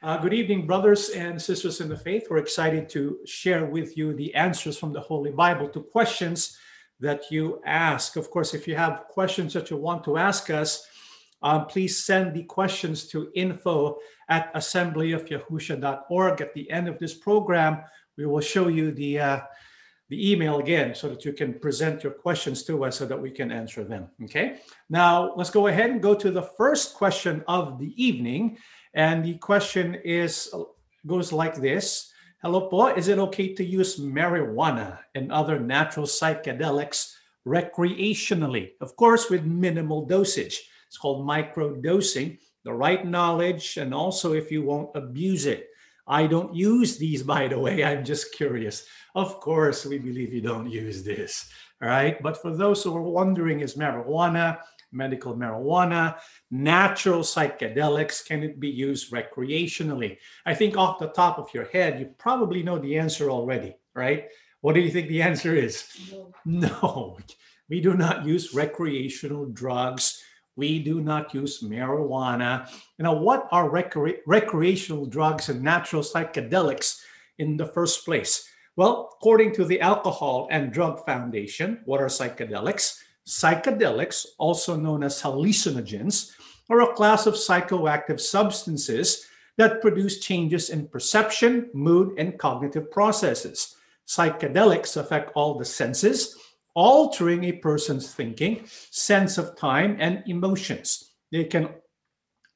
Uh, good evening, brothers and sisters in the faith. We're excited to share with you the answers from the Holy Bible to questions that you ask. Of course, if you have questions that you want to ask us, um, please send the questions to info at assemblyofyahusha.org. At the end of this program, we will show you the uh, the email again so that you can present your questions to us so that we can answer them. Okay. Now let's go ahead and go to the first question of the evening. And the question is goes like this. Hello po, is it okay to use marijuana and other natural psychedelics recreationally? Of course, with minimal dosage. It's called microdosing, the right knowledge, and also if you won't abuse it. I don't use these, by the way. I'm just curious. Of course, we believe you don't use this. All right. But for those who are wondering, is marijuana, medical marijuana, natural psychedelics, can it be used recreationally? I think off the top of your head, you probably know the answer already, right? What do you think the answer is? No, no we do not use recreational drugs we do not use marijuana. You know, what are recre- recreational drugs and natural psychedelics in the first place? Well, according to the Alcohol and Drug Foundation, what are psychedelics? Psychedelics, also known as hallucinogens, are a class of psychoactive substances that produce changes in perception, mood, and cognitive processes. Psychedelics affect all the senses, altering a person's thinking, sense of time, and emotions. They can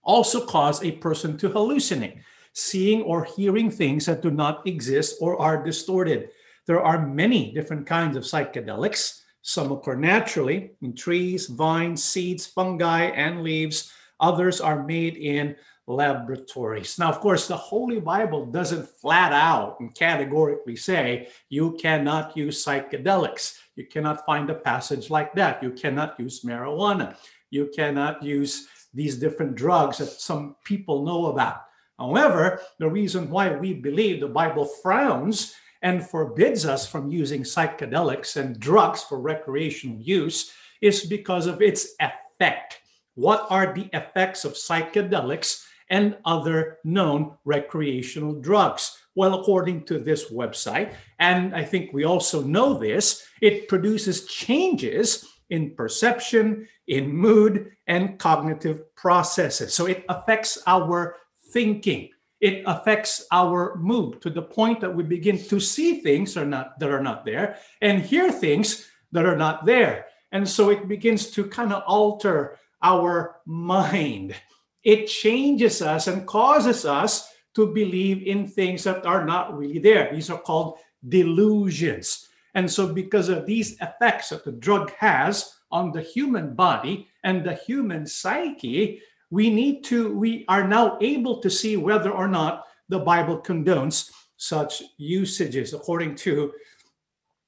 also cause a person to hallucinate, seeing or hearing things that do not exist or are distorted. There are many different kinds of psychedelics. Some occur naturally in trees, vines, seeds, fungi, and leaves. Others are made in laboratories. Now, of course, the Holy Bible doesn't flat out and categorically say you cannot use psychedelics. You cannot find a passage like that. You cannot use marijuana. You cannot use these different drugs that some people know about. However, the reason why we believe the Bible frowns and forbids us from using psychedelics and drugs for recreational use is because of its effect. What are the effects of psychedelics and other known recreational drugs? Well, according to this website, and I think we also know this, it produces changes in perception, in mood, and cognitive processes. So it affects our thinking. It affects our mood to the point that we begin to see things are not, that are not there and hear things that are not there. And so it begins to kind of alter our mind. It changes us and causes us to believe in things that are not really there. These are called delusions. And so, because of these effects that the drug has on the human body and the human psyche, we need to, we are now able to see whether or not the Bible condones such usages. According to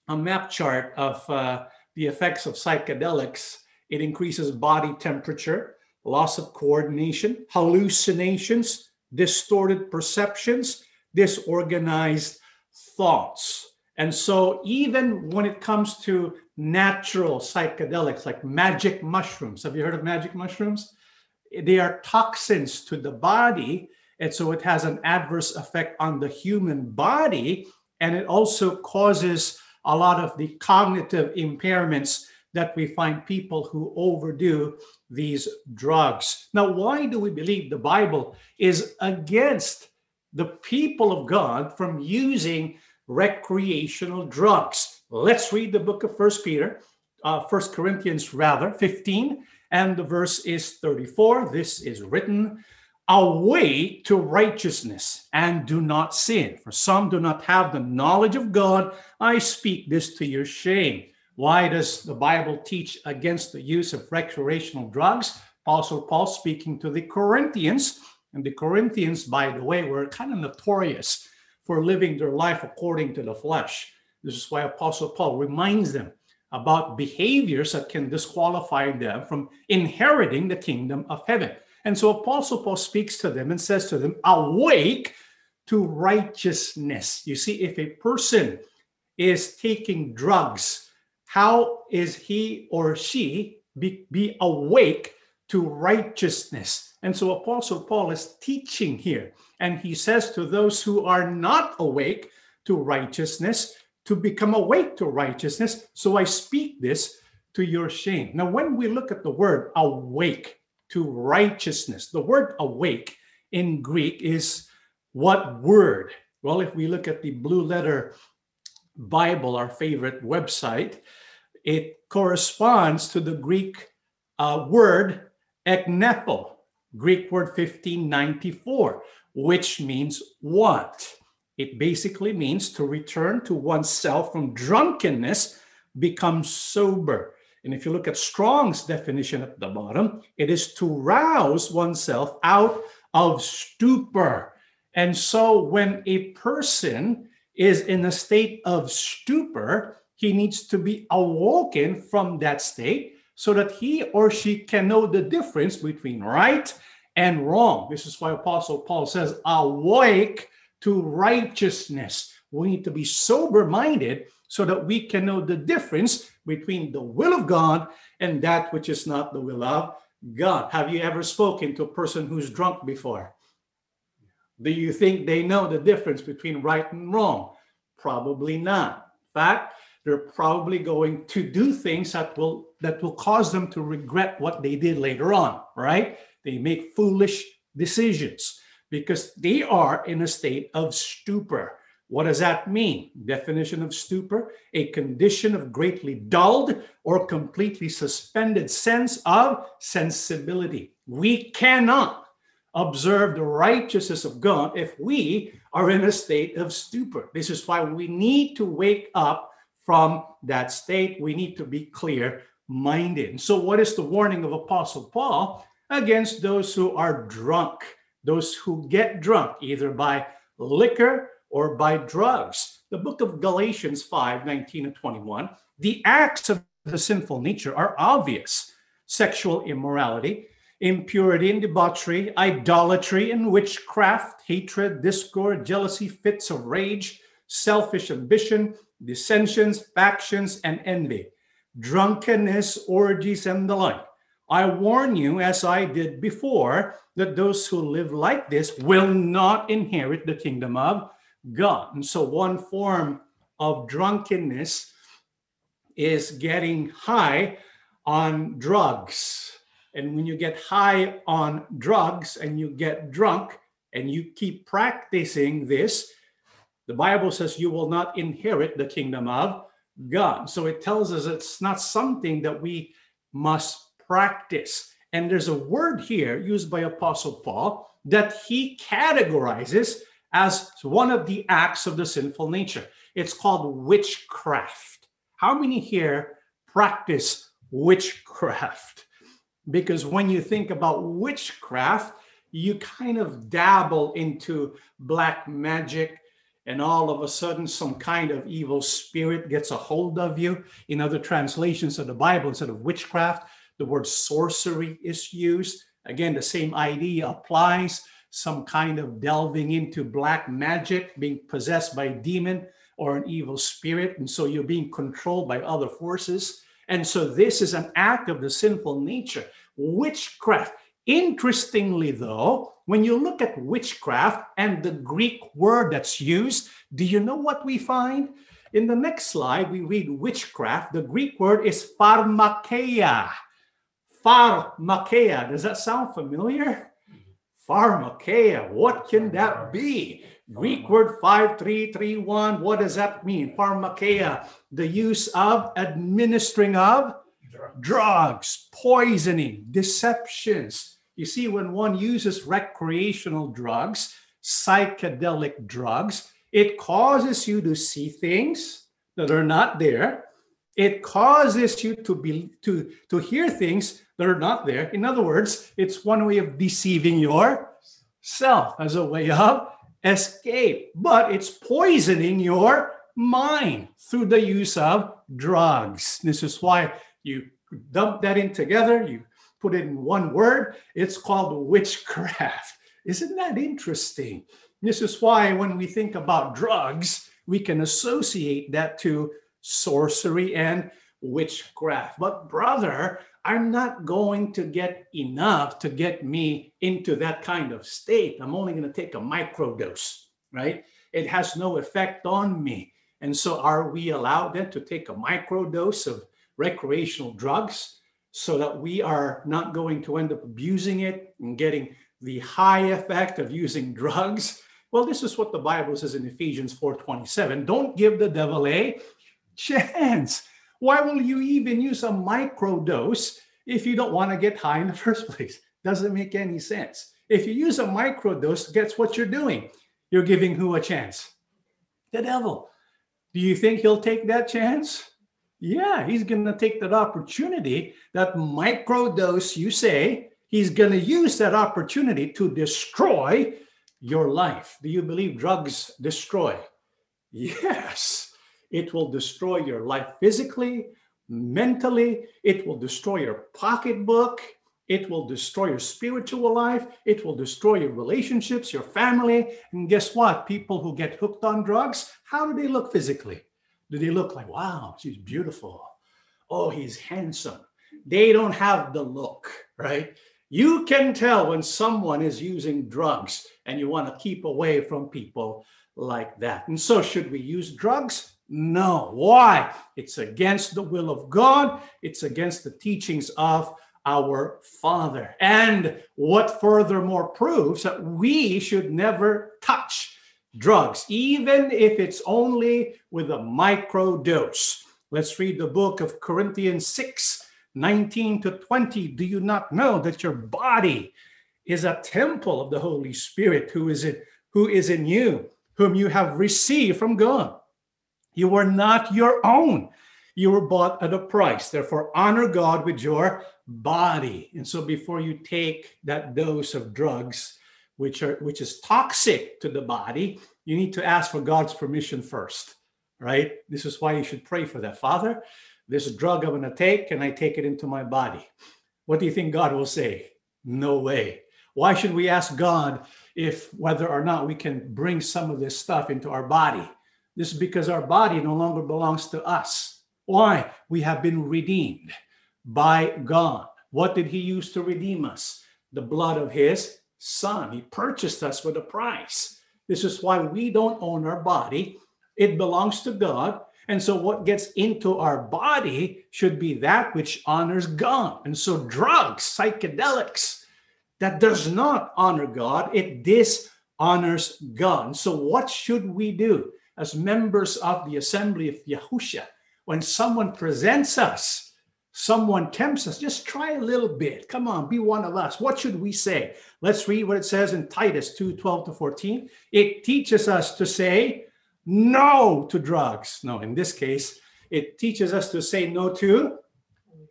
a map chart of uh, the effects of psychedelics, it increases body temperature, loss of coordination, hallucinations, distorted perceptions, disorganized thoughts. And so, even when it comes to natural psychedelics like magic mushrooms, have you heard of magic mushrooms? They are toxins to the body. And so, it has an adverse effect on the human body. And it also causes a lot of the cognitive impairments that we find people who overdo these drugs. Now, why do we believe the Bible is against the people of God from using recreational drugs? Let's read the book of First Peter, uh, First Corinthians rather, 15, and the verse is 34. This is written, Away to righteousness and do not sin, for some do not have the knowledge of God. I speak this to your shame. Why does the Bible teach against the use of recreational drugs? Apostle Paul speaking to the Corinthians, and the Corinthians, by the way, were kind of notorious for living their life according to the flesh. This is why Apostle Paul reminds them about behaviors that can disqualify them from inheriting the kingdom of heaven. And so Apostle Paul speaks to them and says to them, Awake to righteousness. You see, if a person is taking drugs, how is he or she be, be awake to righteousness? And so Apostle Paul is teaching here. And he says to those who are not awake to righteousness, to become awake to righteousness. So I speak this to your shame. Now, when we look at the word awake to righteousness, the word awake in Greek is what word? Well, if we look at the Blue Letter Bible, our favorite website, it corresponds to the Greek uh, word eknepho, Greek word 1594, which means what? It basically means to return to oneself from drunkenness, become sober. And if you look at Strong's definition at the bottom, it is to rouse oneself out of stupor. And so when a person is in a state of stupor, he needs to be awoken from that state so that he or she can know the difference between right and wrong. This is why Apostle Paul says, awake to righteousness. We need to be sober minded so that we can know the difference between the will of God and that which is not the will of God. Have you ever spoken to a person who's drunk before? Do you think they know the difference between right and wrong? Probably not. In fact, they're probably going to do things that will that will cause them to regret what they did later on, right? They make foolish decisions because they are in a state of stupor. What does that mean? Definition of stupor a condition of greatly dulled or completely suspended sense of sensibility. We cannot observe the righteousness of God if we are in a state of stupor. This is why we need to wake up from that state. We need to be clear minded. So, what is the warning of Apostle Paul against those who are drunk, those who get drunk either by liquor or by drugs? The book of Galatians 5 19 and 21. The acts of the sinful nature are obvious sexual immorality, impurity and debauchery, idolatry and witchcraft, hatred, discord, jealousy, fits of rage, selfish ambition dissensions, factions, and envy, drunkenness, orgies, and the like. I warn you, as I did before, that those who live like this will not inherit the kingdom of God. And so, one form of drunkenness is getting high on drugs. And when you get high on drugs and you get drunk and you keep practicing this, the Bible says you will not inherit the kingdom of God. So it tells us it's not something that we must practice. And there's a word here used by Apostle Paul that he categorizes as one of the acts of the sinful nature. It's called witchcraft. How many here practice witchcraft? Because when you think about witchcraft, you kind of dabble into black magic, and all of a sudden some kind of evil spirit gets a hold of you. In other translations of the Bible, instead of witchcraft, the word sorcery is used. Again, the same idea applies. Some kind of delving into black magic, being possessed by a demon or an evil spirit. And so you're being controlled by other forces. And so this is an act of the sinful nature. Witchcraft. Interestingly, though, when you look at witchcraft and the Greek word that's used, do you know what we find? In the next slide, we read witchcraft. The Greek word is pharmakeia. Pharmakeia. Does that sound familiar? Pharmakeia. What can that be? Greek word 5331. What does that mean? Pharmakeia. The use of administering of drugs, poisoning, deceptions you see, when one uses recreational drugs, psychedelic drugs, it causes you to see things that are not there. It causes you to be to to hear things that are not there. In other words, it's one way of deceiving yourself as a way of escape, but it's poisoning your mind through the use of drugs. This is why you dump that in together, you put it in one word, it's called witchcraft. Isn't that interesting? This is why when we think about drugs, we can associate that to sorcery and witchcraft. But, brother, I'm not going to get enough to get me into that kind of state. I'm only going to take a microdose, right? It has no effect on me. And so, are we allowed then to take a microdose of recreational drugs so that we are not going to end up abusing it and getting the high effect of using drugs? Well, this is what the Bible says in Ephesians 4:27. Don't give the devil a chance. Why will you even use a microdose if you don't want to get high in the first place? Doesn't make any sense. If you use a microdose, guess what you're doing? You're giving who a chance? The devil. Do you think he'll take that chance? Yeah, he's going to take that opportunity, that microdose, you say, he's going to use that opportunity to destroy your life. Do you believe drugs destroy? Yes. It will destroy your life physically, mentally. It will destroy your pocketbook. It will destroy your spiritual life. It will destroy your relationships, your family. And guess what? People who get hooked on drugs, how do they look physically? Do they look like, wow, she's beautiful? Oh, he's handsome. They don't have the look, right? You can tell when someone is using drugs and you want to keep away from people like that. And so, should we use drugs? No. Why? It's against the will of God, it's against the teachings of our Father. And what furthermore proves that we should never touch drugs, even if it's only with a micro dose. Let's read the book of Corinthians 6 19 to 20. Do you not know that your body is a temple of the Holy Spirit who is in, who is in you, whom you have received from God? You were not your own. You were bought at a price. Therefore, honor God with your body. And so, before you take that dose of drugs, which are which is toxic to the body, you need to ask for God's permission first. Right? This is why you should pray for that. Father, this drug I'm to take, and I take it into my body. What do you think God will say? No way. Why should we ask God if whether or not we can bring some of this stuff into our body? This is because our body no longer belongs to us. Why? We have been redeemed by God. What did He use to redeem us? The blood of His Son. He purchased us with a price. This is why we don't own our body, it belongs to God. And so, what gets into our body should be that which honors God. And so, drugs, psychedelics, that does not honor God, it dishonors God. And so, what should we do? As members of the assembly of Yahusha, when someone presents us, someone tempts us, just try a little bit. Come on, be one of us. What should we say? Let's read what it says in Titus 2 12 to 14. It teaches us to say no to drugs. No, in this case, it teaches us to say no to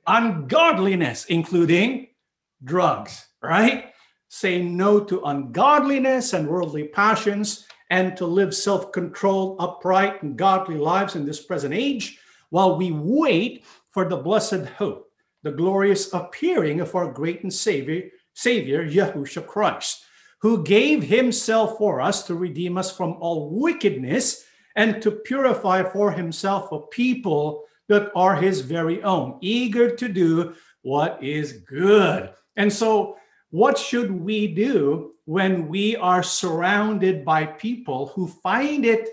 ungodliness, including drugs, right? Say no to ungodliness and worldly passions and to live self controlled, upright, and godly lives in this present age while we wait for the blessed hope, the glorious appearing of our great and Savior, Savior Yahushua Christ, who gave himself for us to redeem us from all wickedness and to purify for himself a people that are his very own, eager to do what is good. And so, what should we do when we are surrounded by people who find it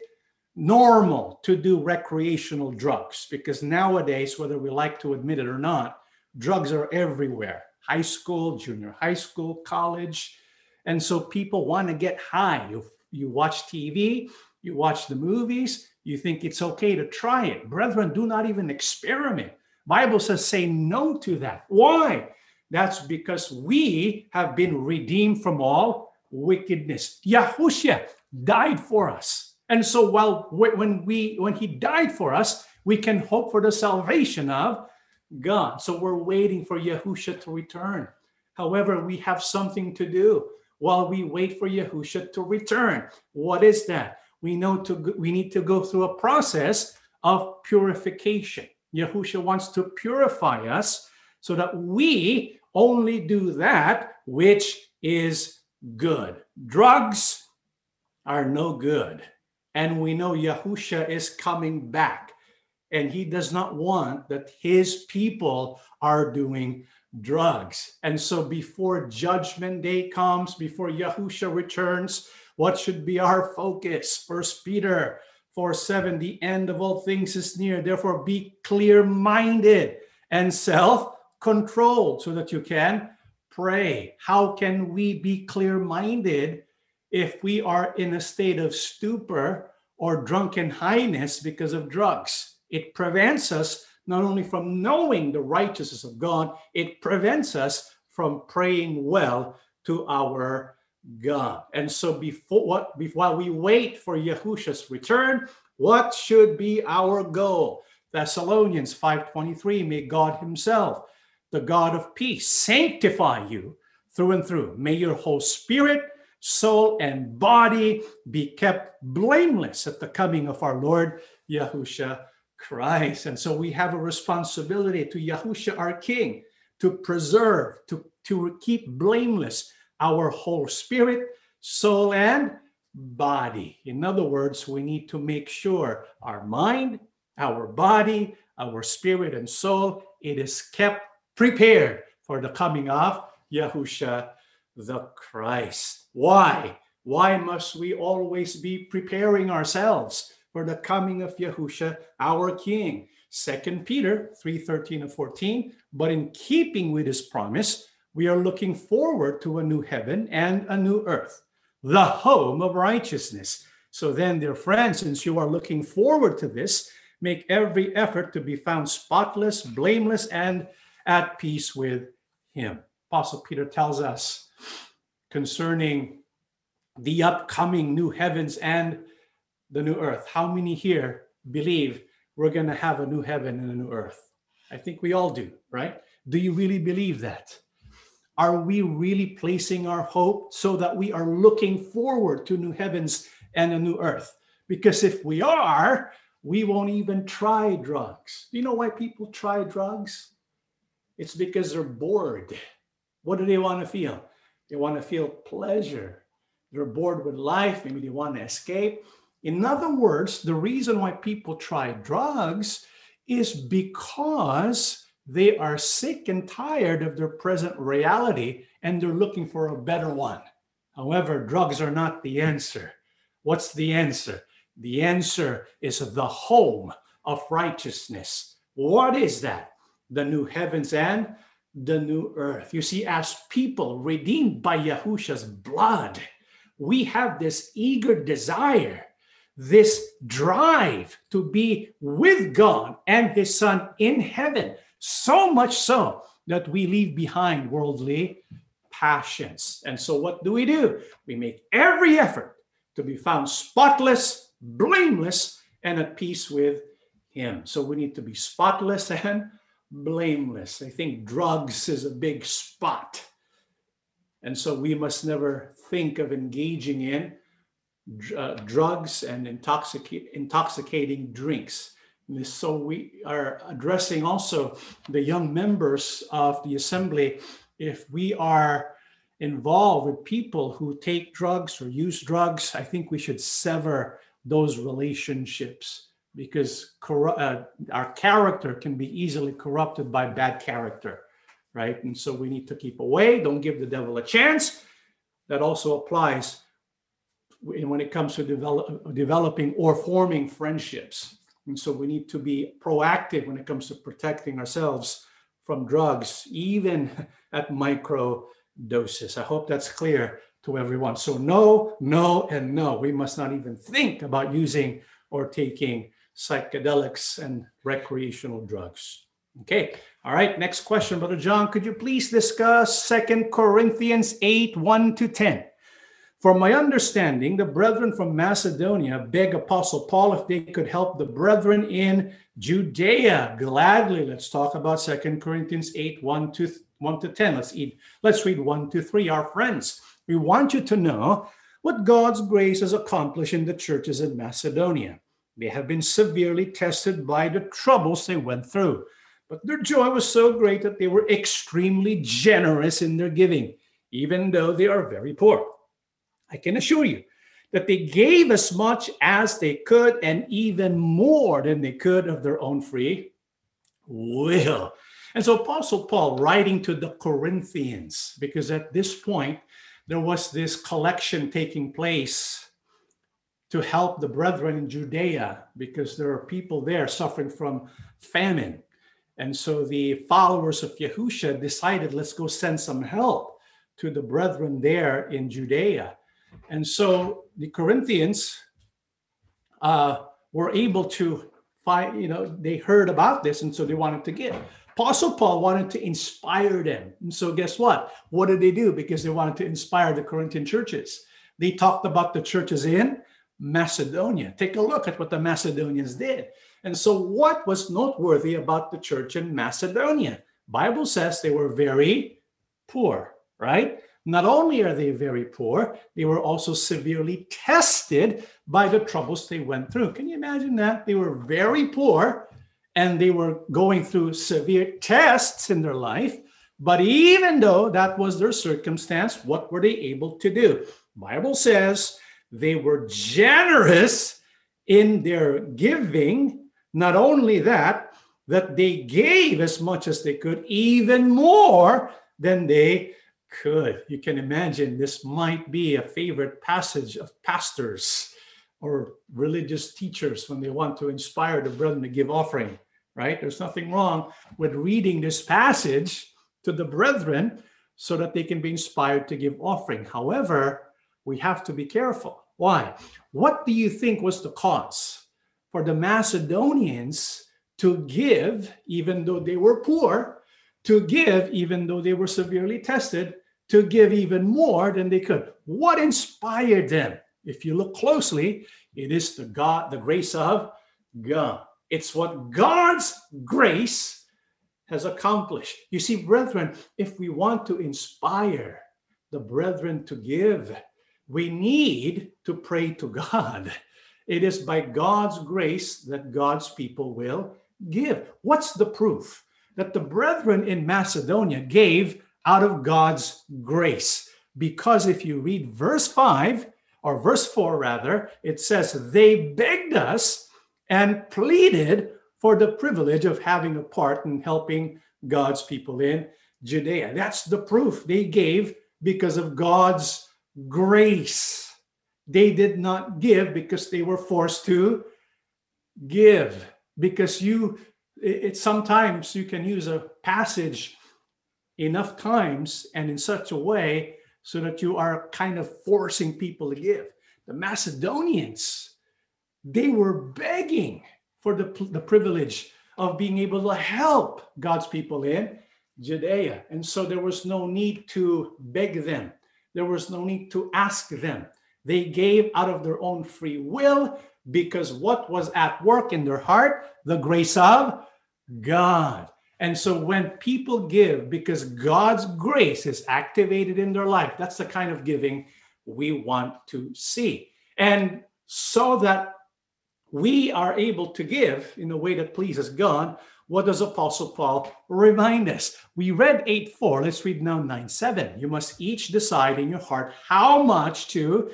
normal to do recreational drugs? Because nowadays whether we like to admit it or not drugs are everywhere. High school junior high school college. And so people want to get high. You, you watch tv you watch the movies you think it's okay to try it. Brethren do not even experiment. Bible says say no to that. Why that's because we have been redeemed from all wickedness. Yahushua died for us. And so while when we when he died for us, we can hope for the salvation of God. So we're waiting for Yahushua to return. However, we have something to do while we wait for Yahushua to return. What is that? We know to we need to go through a process of purification. Yahushua wants to purify us so that we only do that which is good. Drugs are no good. And we know Yahusha is coming back. and he does not want that his people are doing drugs. And so before judgment day comes, before Yahusha returns, what should be our focus? First Peter 4 7, the end of all things is near. Therefore, be clear minded and self controlled so that you can pray. How can we be clear minded if we are in a state of stupor or drunken highness because of drugs? It prevents us not only from knowing the righteousness of God, it prevents us from praying well to our God. And so before what while we wait for Yahusha's return, what should be our goal? Thessalonians 5:23, may God himself, the God of peace, sanctify you through and through. May your whole spirit, soul, and body be kept blameless at the coming of our Lord Yahusha Christ. And so we have a responsibility to Yahusha, our King, to preserve, to, to keep blameless our whole spirit, soul, and body. In other words, we need to make sure our mind, our body, our spirit, and soul, it is kept prepared for the coming of Yahusha the Christ. Why? Why must we always be preparing ourselves? for the coming of Yahusha, our King. Second Peter 3 13 and 14. But in keeping with his promise, we are looking forward to a new heaven and a new earth, the home of righteousness. So then, dear friends, since you are looking forward to this, make every effort to be found spotless, blameless, and at peace with him. Apostle Peter tells us concerning the upcoming new heavens and the new earth. How many here believe we're going to have a new heaven and a new earth? I think we all do, right? Do you really believe that? Are we really placing our hope so that we are looking forward to new heavens and a new earth? Because if we are, we won't even try drugs. Do you know why people try drugs? It's because they're bored. What do they want to feel? They want to feel pleasure. They're bored with life. Maybe they want to escape. In other words, the reason why people try drugs is because they are sick and tired of their present reality and they're looking for a better one. However, drugs are not the answer. What's the answer? The answer is the home of righteousness. What is that? The new heavens and the new earth. You see, as people redeemed by Yahusha's blood, we have this eager desire this drive to be with God and His Son in heaven, so much so that we leave behind worldly passions. And so, what do we do? We make every effort to be found spotless, blameless, and at peace with Him. So, we need to be spotless and blameless. I think drugs is a big spot. And so, we must never think of engaging in uh, drugs and intoxic- intoxicating drinks. So we are addressing also the young members of the assembly. If we are involved with people who take drugs or use drugs, I think we should sever those relationships because uh, our character can be easily corrupted by bad character, right? And so we need to keep away. Don't give the devil a chance. That also applies when it comes to develop, developing or forming friendships. And so we need to be proactive when it comes to protecting ourselves from drugs, even at micro doses. I hope that's clear to everyone. So, no, no, and no. We must not even think about using or taking psychedelics and recreational drugs. Okay. All right. Next question, Brother John. Could you please discuss Second Corinthians 8 1 to 10? For my understanding, the brethren from Macedonia beg Apostle Paul if they could help the brethren in Judea. Gladly, let's talk about Second Corinthians 8 1 to, 1 to 10. Let's, eat, let's read 1 to 3. Our friends, we want you to know what God's grace has accomplished in the churches in Macedonia. They have been severely tested by the troubles they went through, but their joy was so great that they were extremely generous in their giving, even though they are very poor. I can assure you that they gave as much as they could and even more than they could of their own free will. And so, Apostle Paul writing to the Corinthians, because at this point there was this collection taking place to help the brethren in Judea, because there are people there suffering from famine. And so the followers of Yahusha decided, let's go send some help to the brethren there in Judea. And so the Corinthians uh, were able to find, you know, they heard about this and so they wanted to give. Apostle Paul wanted to inspire them. And so, guess what? What did they do? Because they wanted to inspire the Corinthian churches. They talked about the churches in Macedonia. Take a look at what the Macedonians did. And so, what was noteworthy about the church in Macedonia? Bible says they were very poor, right? Not only are they very poor, they were also severely tested by the troubles they went through. Can you imagine that? They were very poor and they were going through severe tests in their life. But even though that was their circumstance, what were they able to do? Bible says they were generous in their giving. Not only that, that they gave as much as they could, even more than they could. You can imagine this might be a favorite passage of pastors or religious teachers when they want to inspire the brethren to give offering, right? There's nothing wrong with reading this passage to the brethren so that they can be inspired to give offering. However, we have to be careful. Why? What do you think was the cause for the Macedonians to give, even though they were poor, to give, even though they were severely tested, to give even more than they could? What inspired them? if you look closely, it is the God, the grace of God. It's what God's grace has accomplished. You see, brethren, if we want to inspire the brethren to give, we need to pray to God. It is by God's grace that God's people will give. What's the proof? That the brethren in Macedonia gave out of God's grace. Because if you read verse 5, or verse 4 rather, it says, They begged us and pleaded for the privilege of having a part in helping God's people in Judea. That's the proof they gave because of God's grace. They did not give because they were forced to give. Because you, it, sometimes you can use a passage enough times and in such a way so that you are kind of forcing people to give. The Macedonians, they were begging for the, the privilege of being able to help God's people in Judea. And so there was no need to beg them, there was no need to ask them. They gave out of their own free will because what was at work in their heart? The grace of God. And so when people give because God's grace is activated in their life, that's the kind of giving we want to see. And so that we are able to give in a way that pleases God, what does Apostle Paul remind us? We read 8 4. Let's read now 9 7. You must each decide in your heart how much to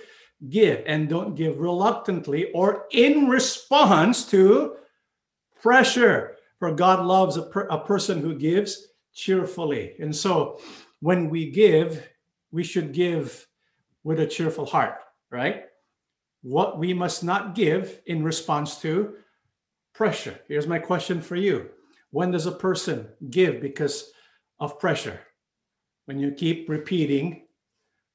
give, and don't give reluctantly or in response to pressure for God loves a, per, a person who gives cheerfully. And so when we give, we should give with a cheerful heart, right? What we must not give in response to pressure. Here's my question for you When does a person give because of pressure? When you keep repeating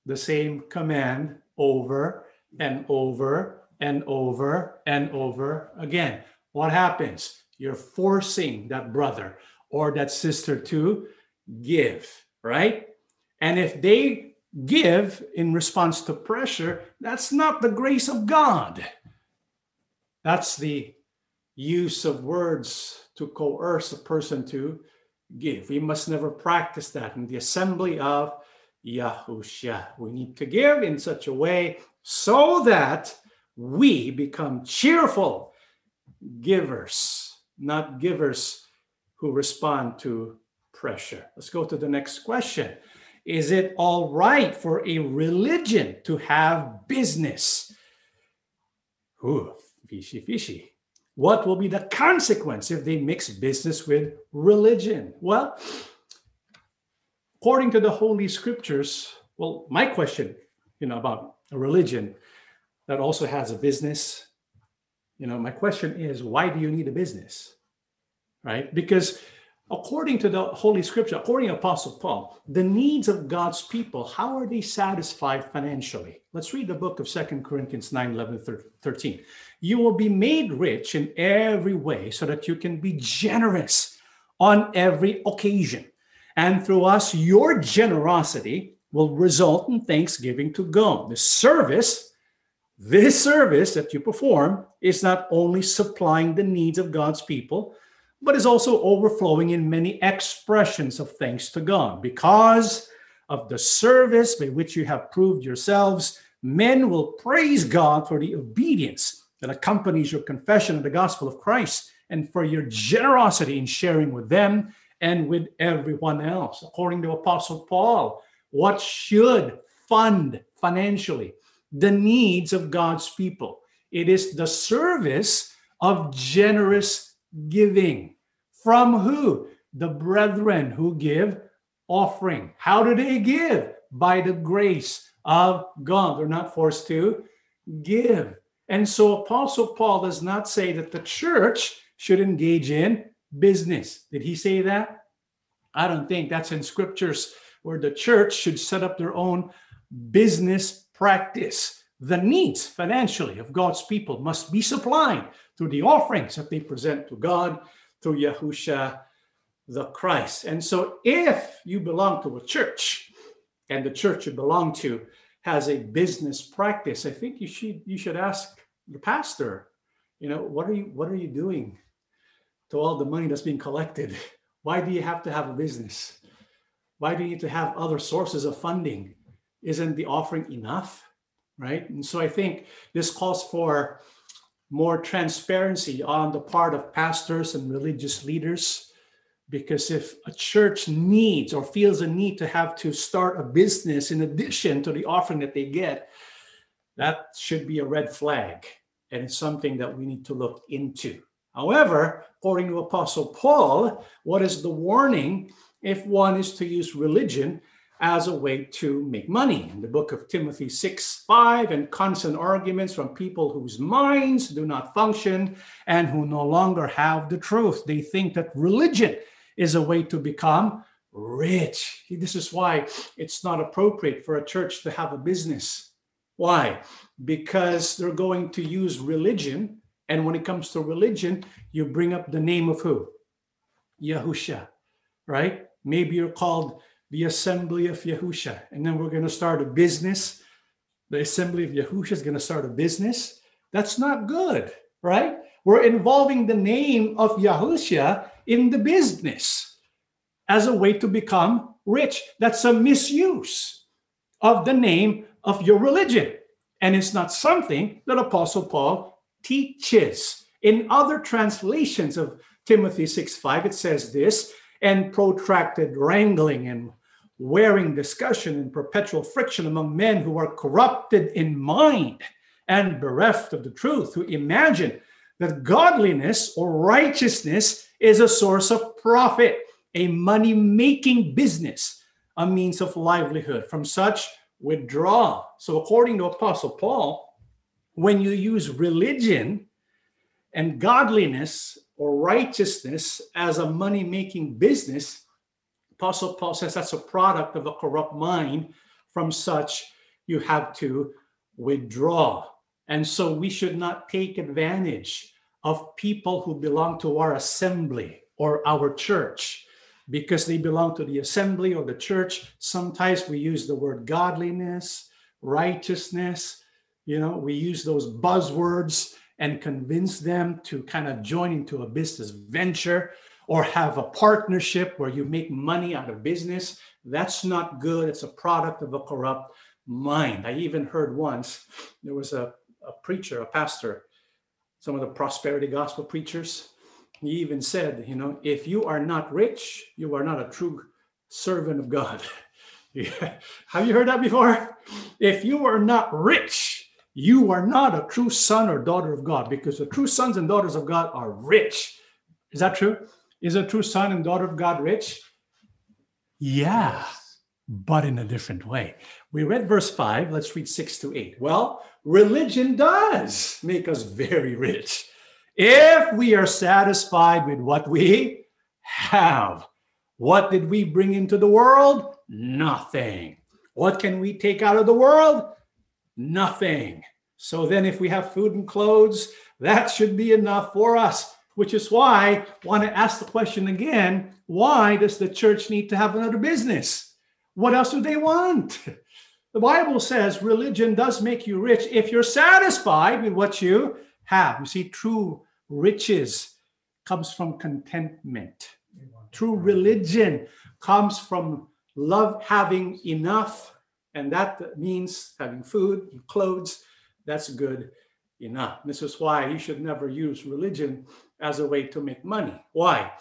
the same command over and over and over and over again. What happens? You're forcing that brother or that sister to give, right? And if they give in response to pressure, that's not the grace of God. That's the use of words to coerce a person to give. We must never practice that in the assembly of Yahusha. We need to give in such a way so that we become cheerful givers not givers who respond to pressure. Let's go to the next question. Is it all right for a religion to have business? Ooh, fishy, fishy. What will be the consequence if they mix business with religion? Well, according to the Holy Scriptures, well, my question, you know, about a religion that also has a business, you know, my question is, why do you need a business? Right? Because according to the Holy Scripture, according to Apostle Paul, the needs of God's people, how are they satisfied financially? Let's read the book of Second Corinthians 9 11 13. You will be made rich in every way so that you can be generous on every occasion. And through us, your generosity will result in thanksgiving to God. The service, this service that you perform, is not only supplying the needs of God's people but is also overflowing in many expressions of thanks to God. Because of the service by which you have proved yourselves, men will praise God for the obedience that accompanies your confession of the gospel of Christ and for your generosity in sharing with them and with everyone else. According to Apostle Paul, what should fund financially the needs of God's people? It is the service of generous giving. From who? The brethren who give offering. How do they give? By the grace of God. They're not forced to give. And so Apostle Paul does not say that the church should engage in business. Did he say that? I don't think that's in scriptures where the church should set up their own business practice. The needs financially of God's people must be supplied through the offerings that they present to God through Yahusha the Christ. And so if you belong to a church and the church you belong to has a business practice, I think you should you should ask the pastor, you know, what are you what are you doing to all the money that's being collected? Why do you have to have a business? Why do you need to have other sources of funding? Isn't the offering enough? Right. And so I think this calls for more transparency on the part of pastors and religious leaders. Because if a church needs or feels a need to have to start a business in addition to the offering that they get, that should be a red flag and it's something that we need to look into. However, according to Apostle Paul, what is the warning if one is to use religion as a way to make money. In the book of Timothy 6 5, and constant arguments from people whose minds do not function and who no longer have the truth. They think that religion is a way to become rich. This is why it's not appropriate for a church to have a business. Why? Because they're going to use religion. And when it comes to religion, you bring up the name of who? Yahusha, right? Maybe you're called the assembly of Yahusha. And then we're going to start a business. The assembly of Yahusha is going to start a business. That's not good, right? We're involving the name of Yahusha in the business as a way to become rich. That's a misuse of the name of your religion. And it's not something that Apostle Paul teaches. In other translations of Timothy 6 5, it says this and protracted wrangling and wearing discussion and perpetual friction among men who are corrupted in mind and bereft of the truth, who imagine that godliness or righteousness is a source of profit, a money making business, a means of livelihood. From such, withdraw. So, according to Apostle Paul, when you use religion and godliness or righteousness as a money making business, Apostle Paul says that's a product of a corrupt mind. From such, you have to withdraw. And so we should not take advantage of people who belong to our assembly or our church because they belong to the assembly or the church. Sometimes we use the word godliness, righteousness. You know, we use those buzzwords and convince them to kind of join into a business venture or have a partnership where you make money out of business. That's not good. It's a product of a corrupt mind. I even heard once there was a, a preacher, a pastor, some of the prosperity gospel preachers. He even said, you know, if you are not rich, you are not a true servant of God. Have you heard that before? If you are not rich, you are not a true son or daughter of God because the true sons and daughters of God are rich. Is that true? Is a true son and daughter of God rich? Yeah, but in a different way. We read verse 5. Let's read 6 to 8. Well, religion does make us very rich if we are satisfied with what we have. What did we bring into the world? Nothing. What can we take out of the world? Nothing. So then, if we have food and clothes, that should be enough for us, which is why I want to ask the question again why does the church need to have another business? What else do they want? The Bible says religion does make you rich if you're satisfied with what you have. You see, true riches comes from contentment. True religion comes from love having enough, and that means having food and clothes. That's good enough. This is why you should never use religion as a way to make money. Why?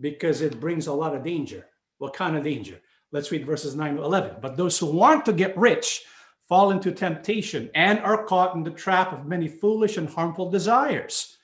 Because it brings a lot of danger. What kind of danger? Let's read verses 9 to 11. But those who want to get rich fall into temptation and are caught in the trap of many foolish and harmful desires,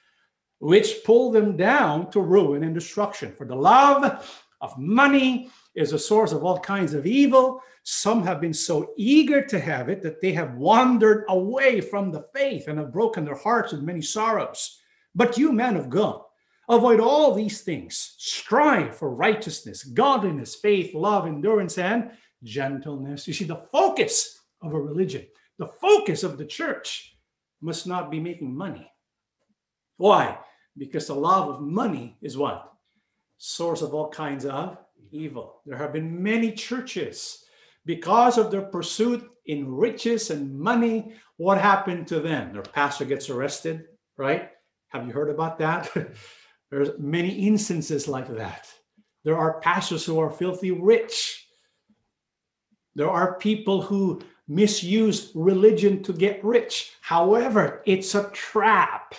which pull them down to ruin and destruction. For the love of money is a source of all kinds of evil. Some have been so eager to have it that they have wandered away from the faith and have broken their hearts with many sorrows. But you, men of God, avoid all these things. Strive for righteousness, godliness, faith, love, endurance, and gentleness. You see, the focus of a religion, the focus of the church must not be making money. Why? Because the love of money is what? Source of all kinds of evil. There have been many churches because of their pursuit in riches and money. What happened to them? Their pastor gets arrested, right? Have you heard about that? There's many instances like that. There are pastors who are filthy rich. There are people who misuse religion to get rich. However, it's a trap.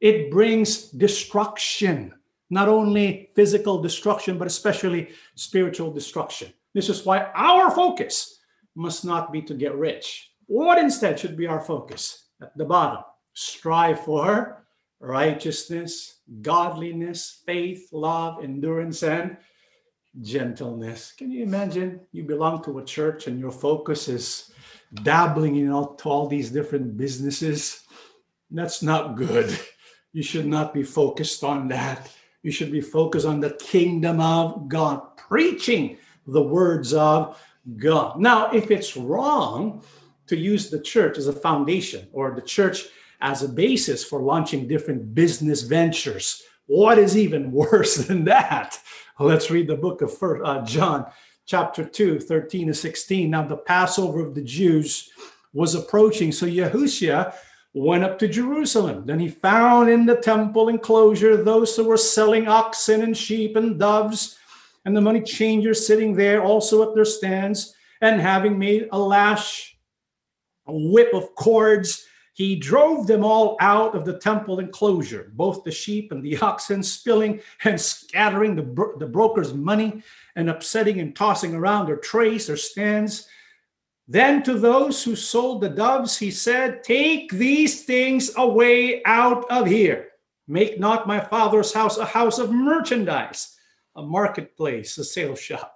It brings destruction not only physical destruction, but especially spiritual destruction. This is why our focus must not be to get rich. What instead should be our focus? At the bottom, strive for righteousness, godliness, faith, love, endurance, and gentleness. Can you imagine you belong to a church and your focus is dabbling in all, all these different businesses? That's not good. You should not be focused on that. You should be focused on the kingdom of God, preaching the words of God. Now, if it's wrong to use the church as a foundation or the church as a basis for launching different business ventures, what is even worse than that? Let's read the book of First, uh, John, chapter 2, 13 to 16. Now, the Passover of the Jews was approaching. So Yahushua went up to Jerusalem. Then he found in the temple enclosure those who were selling oxen and sheep and doves, and the money changers sitting there also at their stands. And having made a lash, a whip of cords, he drove them all out of the temple enclosure, both the sheep and the oxen, spilling and scattering the, bro- the brokers' money and upsetting and tossing around their trays, their stands. Then to those who sold the doves, he said, Take these things away out of here. Make not my father's house a house of merchandise, a marketplace, a sale shop.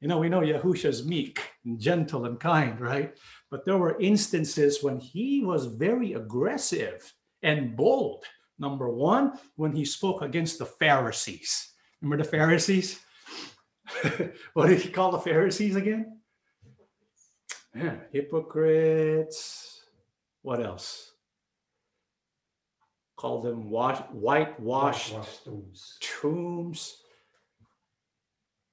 You know, we know Yahusha's meek and gentle and kind, right? But there were instances when he was very aggressive and bold. Number one, when he spoke against the Pharisees. Remember the Pharisees? what did he call the Pharisees again? Yeah, hypocrites. What else? Call them wash, whitewashed tombs. tombs.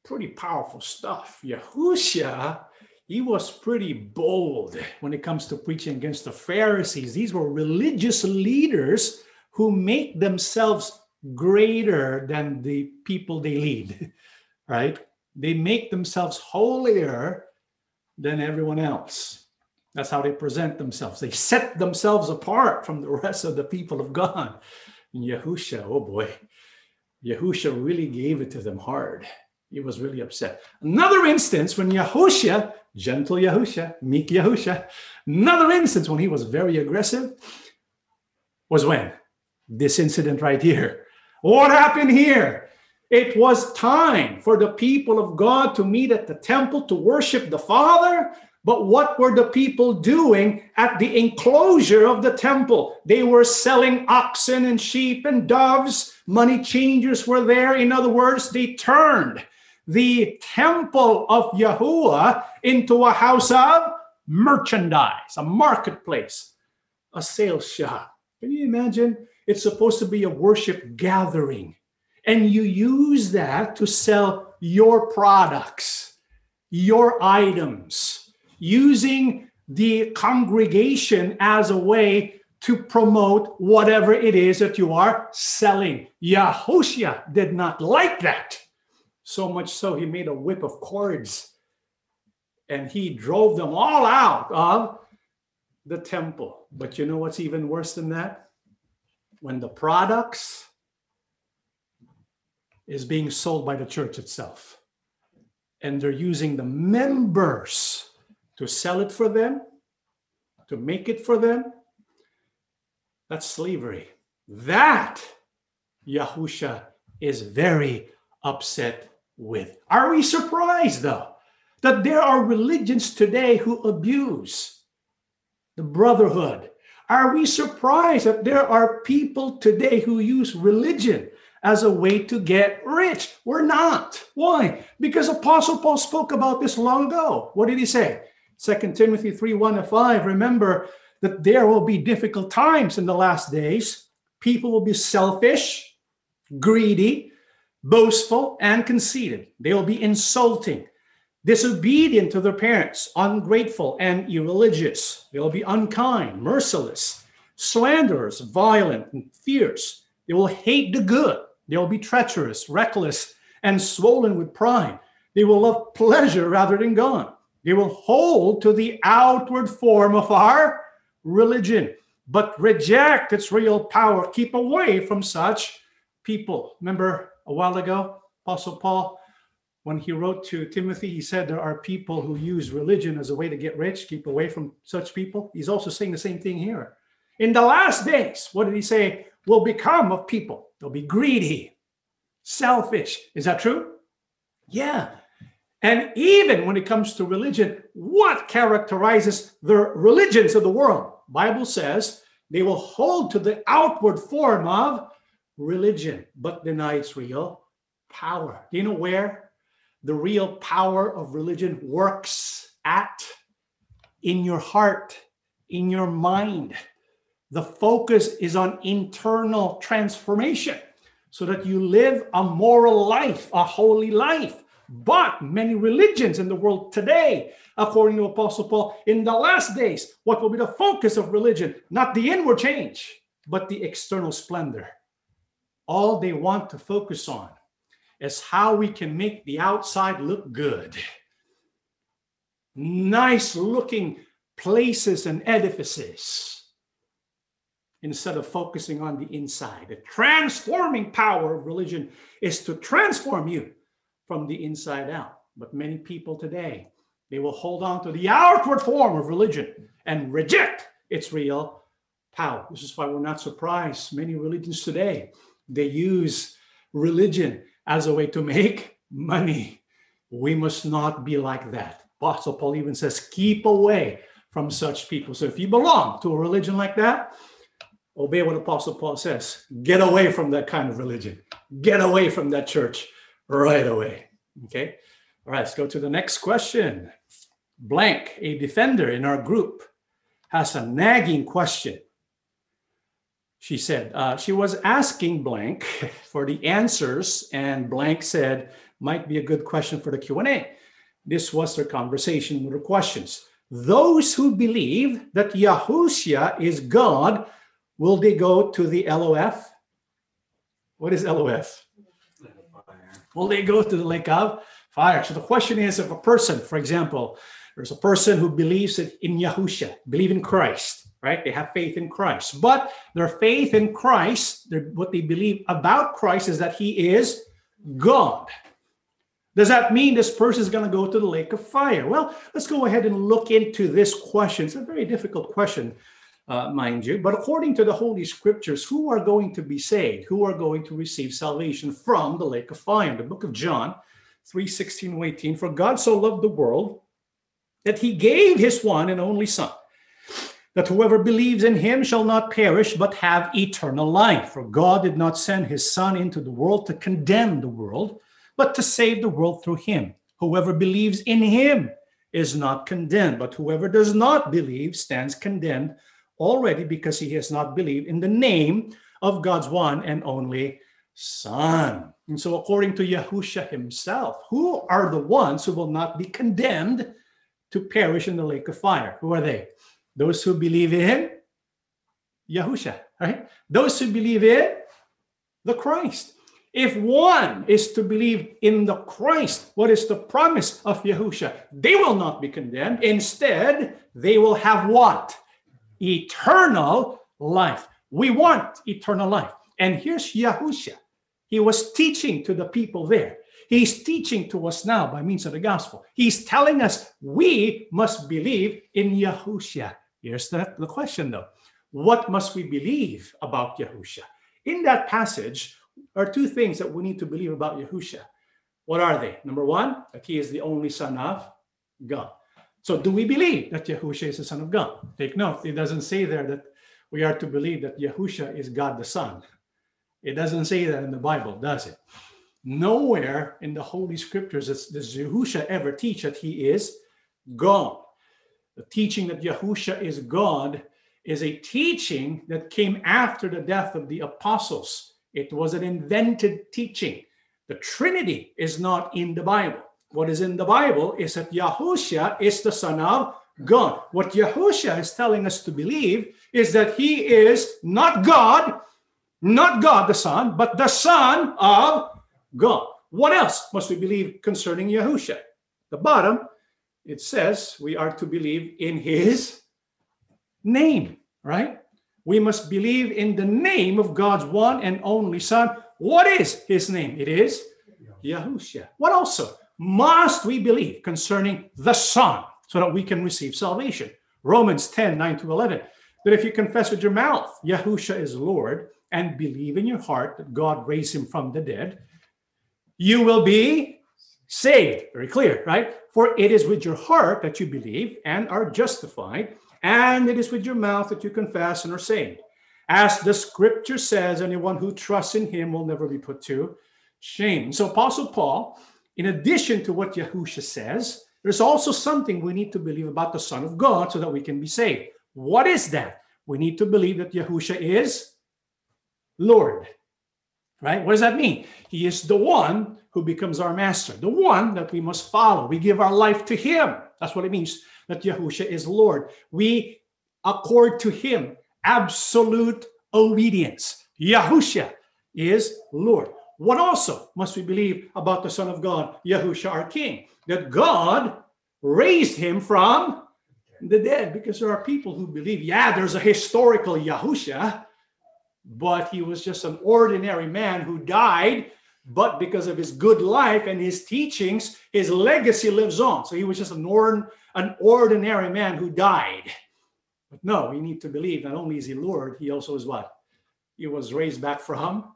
Pretty powerful stuff. Yahushua, he was pretty bold when it comes to preaching against the Pharisees. These were religious leaders who make themselves greater than the people they lead, right? They make themselves holier than everyone else. That's how they present themselves. They set themselves apart from the rest of the people of God. And Yahusha, oh boy, Yahusha really gave it to them hard. He was really upset. Another instance when Yahushua, gentle Yahushua, meek Yahushua, another instance when he was very aggressive was when? This incident right here. What happened here? It was time for the people of God to meet at the temple to worship the Father. But what were the people doing at the enclosure of the temple? They were selling oxen and sheep and doves. Money changers were there. In other words, they turned the temple of Yahuwah into a house of merchandise, a marketplace, a sales shop. Can you imagine? It's supposed to be a worship gathering. And you use that to sell your products, your items, using the congregation as a way to promote whatever it is that you are selling. Yahushua did not like that. So much so, he made a whip of cords and he drove them all out of the temple. But you know what's even worse than that? When the products is being sold by the church itself. And they're using the members to sell it for them, to make it for them. That's slavery. That Yahusha is very upset with. Are we surprised, though, that there are religions today who abuse the brotherhood? Are we surprised that there are people today who use religion as a way to get rich. We're not. Why? Because Apostle Paul spoke about this long ago. What did he say? Second Timothy 3 1 to 5. Remember that there will be difficult times in the last days. People will be selfish, greedy, boastful, and conceited. They will be insulting, disobedient to their parents, ungrateful, and irreligious. They will be unkind, merciless, slanderers, violent, and fierce. They will hate the good they will be treacherous, reckless, and swollen with pride. They will love pleasure rather than God. They will hold to the outward form of our religion, but reject its real power. Keep away from such people. Remember a while ago, Apostle Paul, when he wrote to Timothy, he said there are people who use religion as a way to get rich. Keep away from such people. He's also saying the same thing here. In the last days, what did he say? Will become of people They'll be greedy, selfish. Is that true? Yeah. And even when it comes to religion, what characterizes the religions of the world? Bible says they will hold to the outward form of religion, but deny its real power. Do you know where the real power of religion works at? In your heart, in your mind. The focus is on internal transformation so that you live a moral life, a holy life. But many religions in the world today, according to Apostle Paul, in the last days, what will be the focus of religion? Not the inward change, but the external splendor. All they want to focus on is how we can make the outside look good. Nice looking places and edifices instead of focusing on the inside. The transforming power of religion is to transform you from the inside out. But many people today, they will hold on to the outward form of religion and reject its real power. This is why we're not surprised. Many religions today, they use religion as a way to make money. We must not be like that. Apostle Paul even says, keep away from such people. So if you belong to a religion like that, obey what Apostle Paul says. Get away from that kind of religion. Get away from that church right away. Okay. All right, let's go to the next question. Blank, a defender in our group, has a nagging question. She said uh, she was asking Blank for the answers, and Blank said might be a good question for the Q and A. This was their conversation with the questions. Those who believe that Yahushua is God Will they go to the LOF? What is LOF? Will they go to the lake of fire? So the question is if a person, for example, there's a person who believes in Yahusha, believe in Christ, right? They have faith in Christ. But their faith in Christ, what they believe about Christ is that he is God. Does that mean this person is going to go to the lake of fire? Well, let's go ahead and look into this question. It's a very difficult question, uh, mind you. But according to the Holy Scriptures, who are going to be saved? Who are going to receive salvation from the lake of fire? In the book of John 3 16 18, for God so loved the world that he gave his one and only Son, that whoever believes in him shall not perish but have eternal life. For God did not send his Son into the world to condemn the world but to save the world through him. Whoever believes in him is not condemned, but whoever does not believe stands condemned already because he has not believed in the name of God's one and only Son. And so, according to Yahusha himself, who are the ones who will not be condemned to perish in the lake of fire? Who are they? Those who believe in Yahusha, right? Those who believe in the Christ. If one is to believe in the Christ, what is the promise of Yahusha? They will not be condemned. Instead, they will have what? Eternal life. We want eternal life. And here's Yahusha. He was teaching to the people there. He's teaching to us now by means of the gospel. He's telling us we must believe in Yahusha. Here's the, the question though. What must we believe about Yahusha? In that passage, are two things that we need to believe about Yahusha. What are they? Number one, that he is the only son of God. So do we believe that Yahusha is the son of God? Take note, it doesn't say there that we are to believe that Yahusha is God the Son. It doesn't say that in the Bible, does it? Nowhere in the Holy Scriptures does Yahusha ever teach that he is God. The teaching that Yahusha is God is a teaching that came after the death of the apostles. It was an invented teaching. The Trinity is not in the Bible. What is in the Bible is that Yahushua is the Son of God. What Yahushua is telling us to believe is that he is not God, not God the Son, but the Son of God. What else must we believe concerning Yahushua? The bottom, it says we are to believe in his name, right? we must believe in the name of God's one and only Son. What is his name? It is Yahushua. What also must we believe concerning the Son so that we can receive salvation? Romans 10 9 to 11. That if you confess with your mouth Yahushua is Lord and believe in your heart that God raised him from the dead, you will be saved. Very clear, right? For it is with your heart that you believe and are justified and it is with your mouth that you confess and are saved. As the scripture says, anyone who trusts in him will never be put to shame. So, Apostle Paul, in addition to what Yahusha says, there's also something we need to believe about the Son of God so that we can be saved. What is that? We need to believe that Yahusha is Lord. Right? What does that mean? He is the one who becomes our master, the one that we must follow. We give our life to him. That's what it means that Yahusha is Lord. We accord to him absolute obedience. Yahusha is Lord. What also must we believe about the Son of God, Yahusha, our King? That God raised him from the dead. Because there are people who believe, yeah, there's a historical Yahusha, but he was just an ordinary man who died. But because of his good life and his teachings, his legacy lives on. So he was just an, ordinary an ordinary man who died. But no, we need to believe not only is he Lord, he also is what? He was raised back from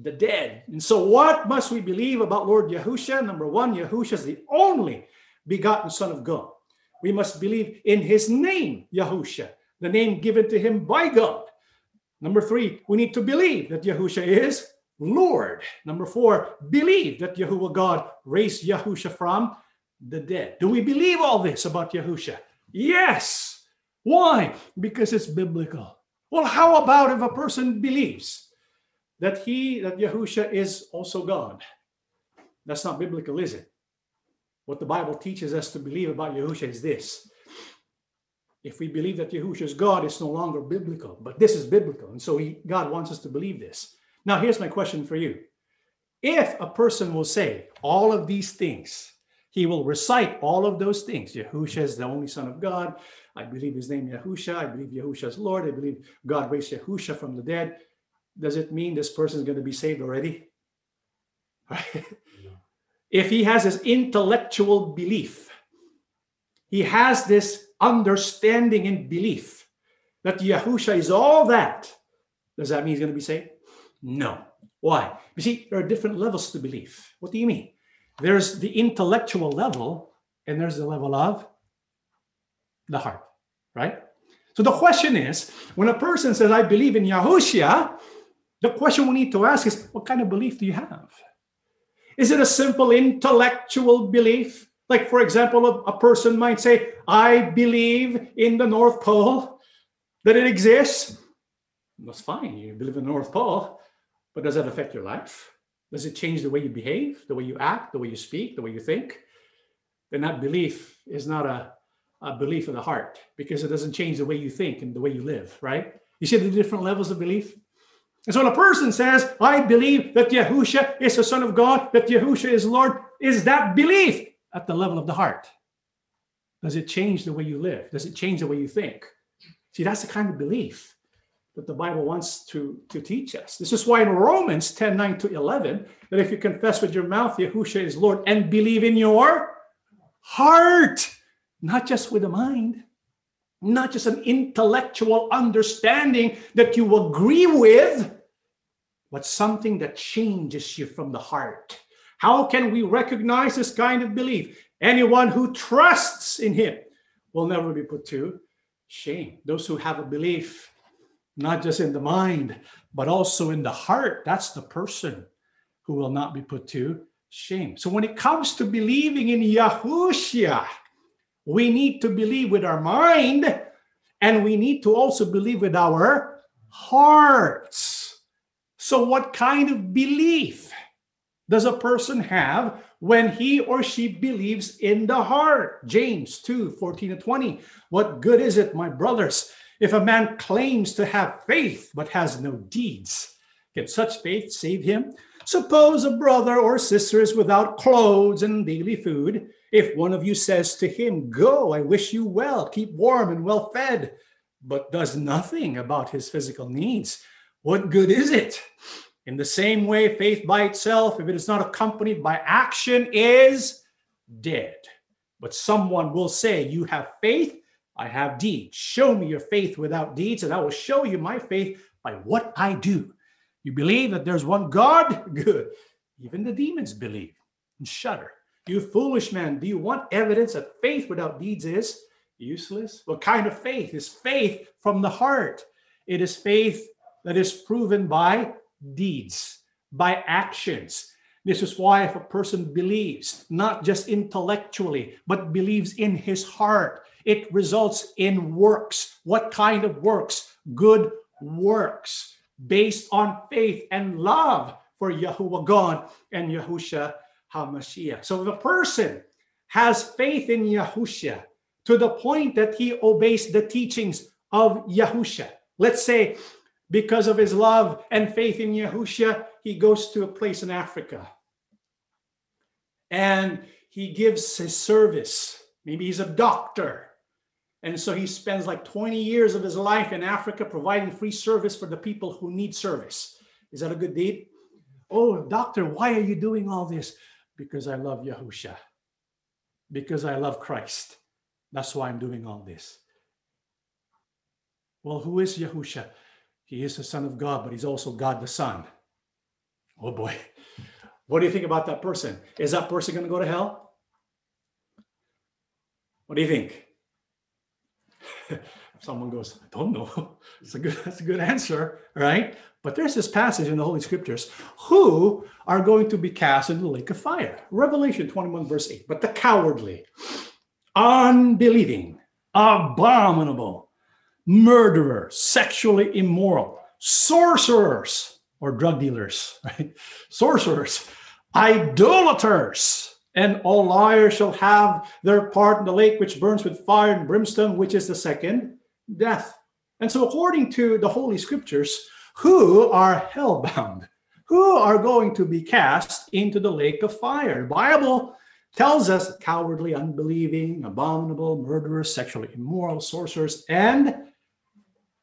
the dead. And so, what must we believe about Lord Yahusha? Number one, Yahusha is the only begotten Son of God. We must believe in his name, Yahusha, the name given to him by God. Number three, we need to believe that Yahusha is Lord. Number four, believe that Yahuwah God raised Yahusha from the dead. Do we believe all this about Yahusha? Yes. Why? Because it's biblical. Well, how about if a person believes that he, that Yahusha is also God? That's not biblical, is it? What the Bible teaches us to believe about Yahusha is this. If we believe that Yahusha is God, it's no longer biblical, but this is biblical. And so he, God wants us to believe this. Now, here's my question for you. If a person will say all of these things, he will recite all of those things. Yahusha is the only Son of God. I believe his name Yahusha. I believe Yahusha is Lord. I believe God raised Yahusha from the dead. Does it mean this person is going to be saved already? Right? if he has this intellectual belief, he has this understanding and belief that Yahusha is all that, does that mean he's going to be saved? No. Why? You see, there are different levels to belief. What do you mean? There's the intellectual level, and there's the level of the heart, right? So the question is when a person says, I believe in Yahushua, the question we need to ask is, what kind of belief do you have? Is it a simple intellectual belief? Like, for example, a, a person might say, I believe in the North Pole, that it exists. That's fine. You believe in the North Pole, but does that affect your life? Does it change the way you behave, the way you act, the way you speak, the way you think? Then that belief is not a a belief of the heart because it doesn't change the way you think and the way you live, right? You see the different levels of belief? And so when a person says, I believe that Yahusha is the Son of God, that Yahusha is Lord, is that belief at the level of the heart? Does it change the way you live? Does it change the way you think? See, that's the kind of belief that the Bible wants to, to teach us. This is why in Romans 10 9 to 11, that if you confess with your mouth Yahusha is Lord and believe in your heart not just with the mind, not just an intellectual understanding that you agree with, but something that changes you from the heart. How can we recognize this kind of belief? Anyone who trusts in Him will never be put to shame. Those who have a belief, not just in the mind, but also in the heart, that's the person who will not be put to shame. So when it comes to believing in Yahushua, we need to believe with our mind and we need to also believe with our hearts. So, what kind of belief does a person have when he or she believes in the heart? James 2 14 and 20. What good is it, my brothers, if a man claims to have faith but has no deeds? Can such faith save him? Suppose a brother or sister is without clothes and daily food if one of you says to him, Go, I wish you well, keep warm and well fed, but does nothing about his physical needs, what good is it? In the same way, faith by itself, if it is not accompanied by action, is dead. But someone will say, You have faith, I have deeds. Show me your faith without deeds, and I will show you my faith by what I do. You believe that there's one God? Good. Even the demons believe and shudder. You foolish man, do you want evidence that faith without deeds is useless? What kind of faith? Is faith from the heart. It is faith that is proven by deeds, by actions. This is why if a person believes, not just intellectually, but believes in his heart, it results in works. What kind of works? Good works based on faith and love for Yahuwah God and Yahusha HaMashiach. So if a person has faith in Yahusha to the point that he obeys the teachings of Yahusha, let's say because of his love and faith in Yahusha, he goes to a place in Africa and he gives his service. Maybe he's a doctor. And so he spends like 20 years of his life in Africa providing free service for the people who need service. Is that a good deed? Oh, doctor, why are you doing all this? because I love Yahusha, because I love Christ. That's why I'm doing all this. Well, who is Yahusha? He is the Son of God, but he's also God the Son. Oh boy. What do you think about that person? Is that person going to go to hell? What do you think? Someone goes, I don't know. That's a good, that's a good answer, right? But there's this passage in the Holy Scriptures who are going to be cast into the lake of fire. Revelation 21, verse 8. But the cowardly, unbelieving, abominable, murderers, sexually immoral, sorcerers, or drug dealers, right? Sorcerers, idolaters, and all liars shall have their part in the lake which burns with fire and brimstone, which is the second death. And so, according to the Holy Scriptures, who are hellbound, who are going to be cast into the lake of fire. The Bible tells us cowardly, unbelieving, abominable, murderers, sexually immoral, sorcerers, and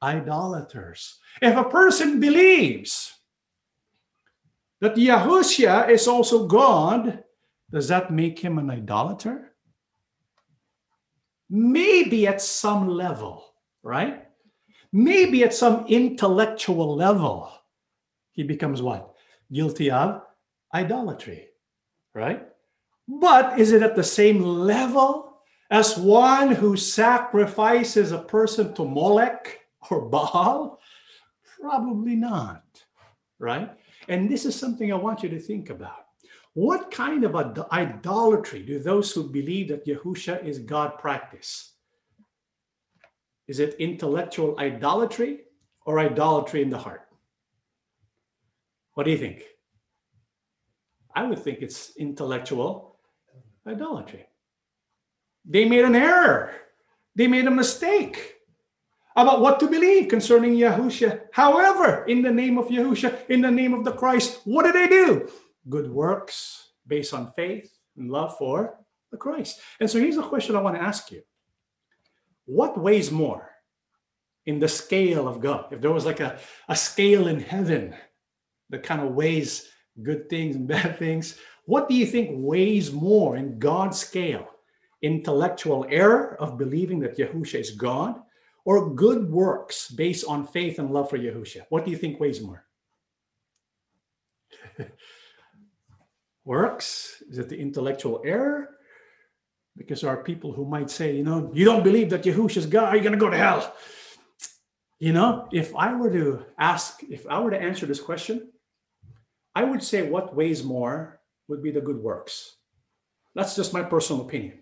idolaters. If a person believes that Yahushua is also God does that make him an idolater? Maybe at some level, right? Maybe at some intellectual level, he becomes what? Guilty of idolatry, right? But is it at the same level as one who sacrifices a person to Molech or Baal? Probably not, right? And this is something I want you to think about. What kind of idolatry do those who believe that Yahusha is God practice? Is it intellectual idolatry or idolatry in the heart? What do you think? I would think it's intellectual idolatry. They made an error. They made a mistake about what to believe concerning Yahusha. However, in the name of Yahusha, in the name of the Christ, what did they do? Good works based on faith and love for the Christ. And so here's a question I want to ask you What weighs more in the scale of God? If there was like a, a scale in heaven that kind of weighs good things and bad things, what do you think weighs more in God's scale? Intellectual error of believing that Yahusha is God or good works based on faith and love for Yahusha? What do you think weighs more? works? Is it the intellectual error? Because there are people who might say, you know, you don't believe that Yahusha is God, Are you're going to go to hell. You know, if I were to ask, if I were to answer this question, I would say what weighs more would be the good works. That's just my personal opinion.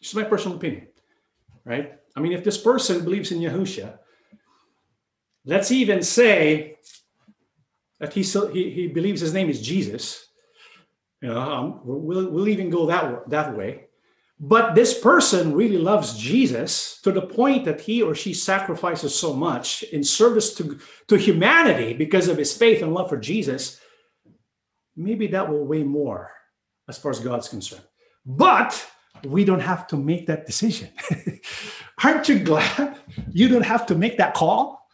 Just my personal opinion, right? I mean, if this person believes in Yahusha, let's even say that he, he, he believes his name is Jesus. You know, um, we'll, we'll even go that, that way. But this person really loves Jesus to the point that he or she sacrifices so much in service to, to humanity because of his faith and love for Jesus. Maybe that will weigh more as far as God's concerned. But we don't have to make that decision. Aren't you glad you don't have to make that call?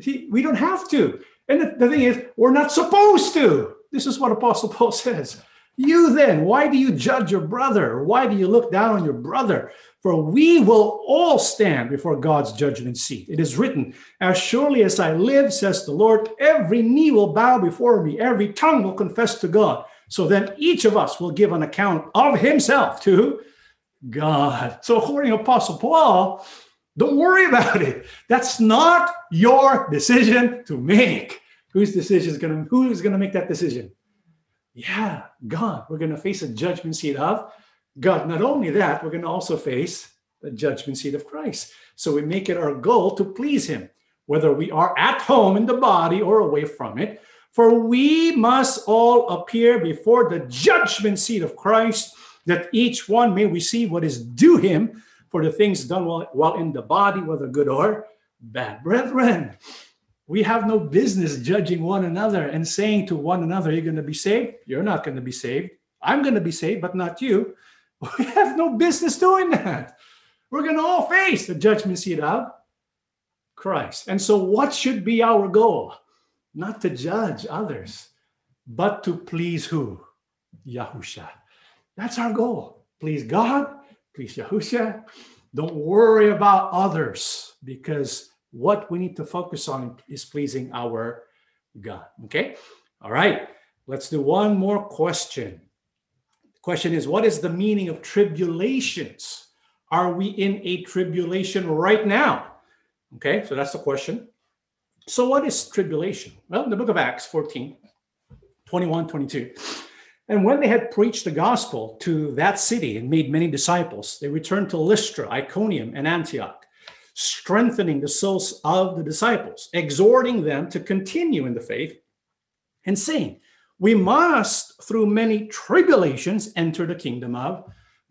See, we don't have to. And the, the thing is, we're not supposed to. This is what Apostle Paul says. You then, why do you judge your brother? Why do you look down on your brother? For we will all stand before God's judgment seat. It is written, As surely as I live, says the Lord, every knee will bow before me, every tongue will confess to God. So then each of us will give an account of himself to God. So, according to Apostle Paul, don't worry about it. That's not your decision to make. Whose decision is going to who is going to make that decision? Yeah, God. We're going to face a judgment seat of God. Not only that, we're going to also face the judgment seat of Christ. So we make it our goal to please Him, whether we are at home in the body or away from it. For we must all appear before the judgment seat of Christ that each one may receive what is due him for the things done while, in the body, whether good or bad. Brethren, we have no business judging one another and saying to one another, You're going to be saved. You're not going to be saved. I'm going to be saved, but not you. We have no business doing that. We're going to all face the judgment seat of Christ. And so, what should be our goal? Not to judge others, but to please who? Yahusha. That's our goal. Please God, please Yahusha. Don't worry about others because what we need to focus on is pleasing our God. Okay? All right. Let's do one more question. The question is What is the meaning of tribulations? Are we in a tribulation right now? Okay, so that's the question. So, what is tribulation? Well, in the book of Acts 14, 21, 22. And when they had preached the gospel to that city and made many disciples, they returned to Lystra, Iconium, and Antioch, strengthening the souls of the disciples, exhorting them to continue in the faith, and saying, We must, through many tribulations, enter the kingdom of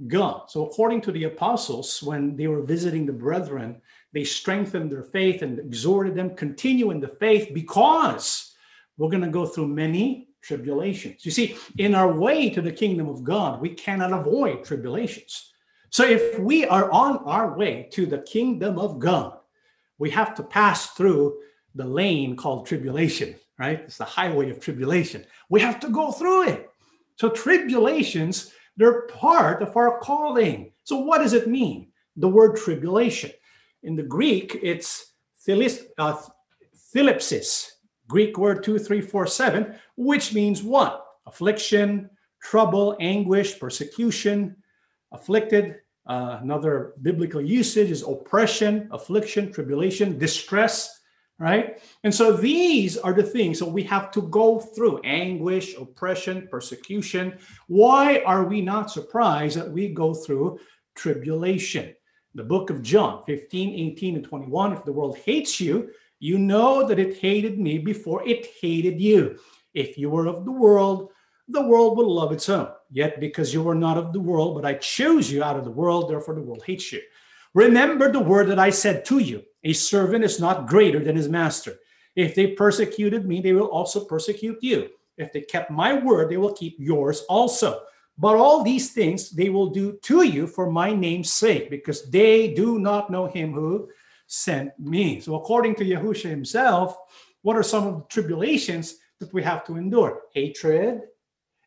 God. So, according to the apostles, when they were visiting the brethren, they strengthened their faith and exhorted them continue in the faith because we're going to go through many tribulations. You see, in our way to the kingdom of God, we cannot avoid tribulations. So if we are on our way to the kingdom of God, we have to pass through the lane called tribulation, right? It's the highway of tribulation. We have to go through it. So tribulations They're part of our calling. So, what does it mean? The word tribulation. In the Greek, it's uh, thlipsis, Greek word 2347, which means what? Affliction, trouble, anguish, persecution, afflicted. Uh, another biblical usage is oppression, affliction, tribulation, distress, right? And so these are the things that we have to go through anguish, oppression, persecution. Why are we not surprised that we go through tribulation? The book of John 15, 18, and 21. If the world hates you, you know that it hated me before it hated you. If you were of the world, the world will love its own. Yet because you are not of the world, but I chose you out of the world, therefore the world hates you. Remember the word that I said to you a servant is not greater than his master. If they persecuted me, they will also persecute you. If they kept my word, they will keep yours also. But all these things they will do to you for my name's sake, because they do not know him who sent me. So, according to Yahusha himself, what are some of the tribulations that we have to endure? Hatred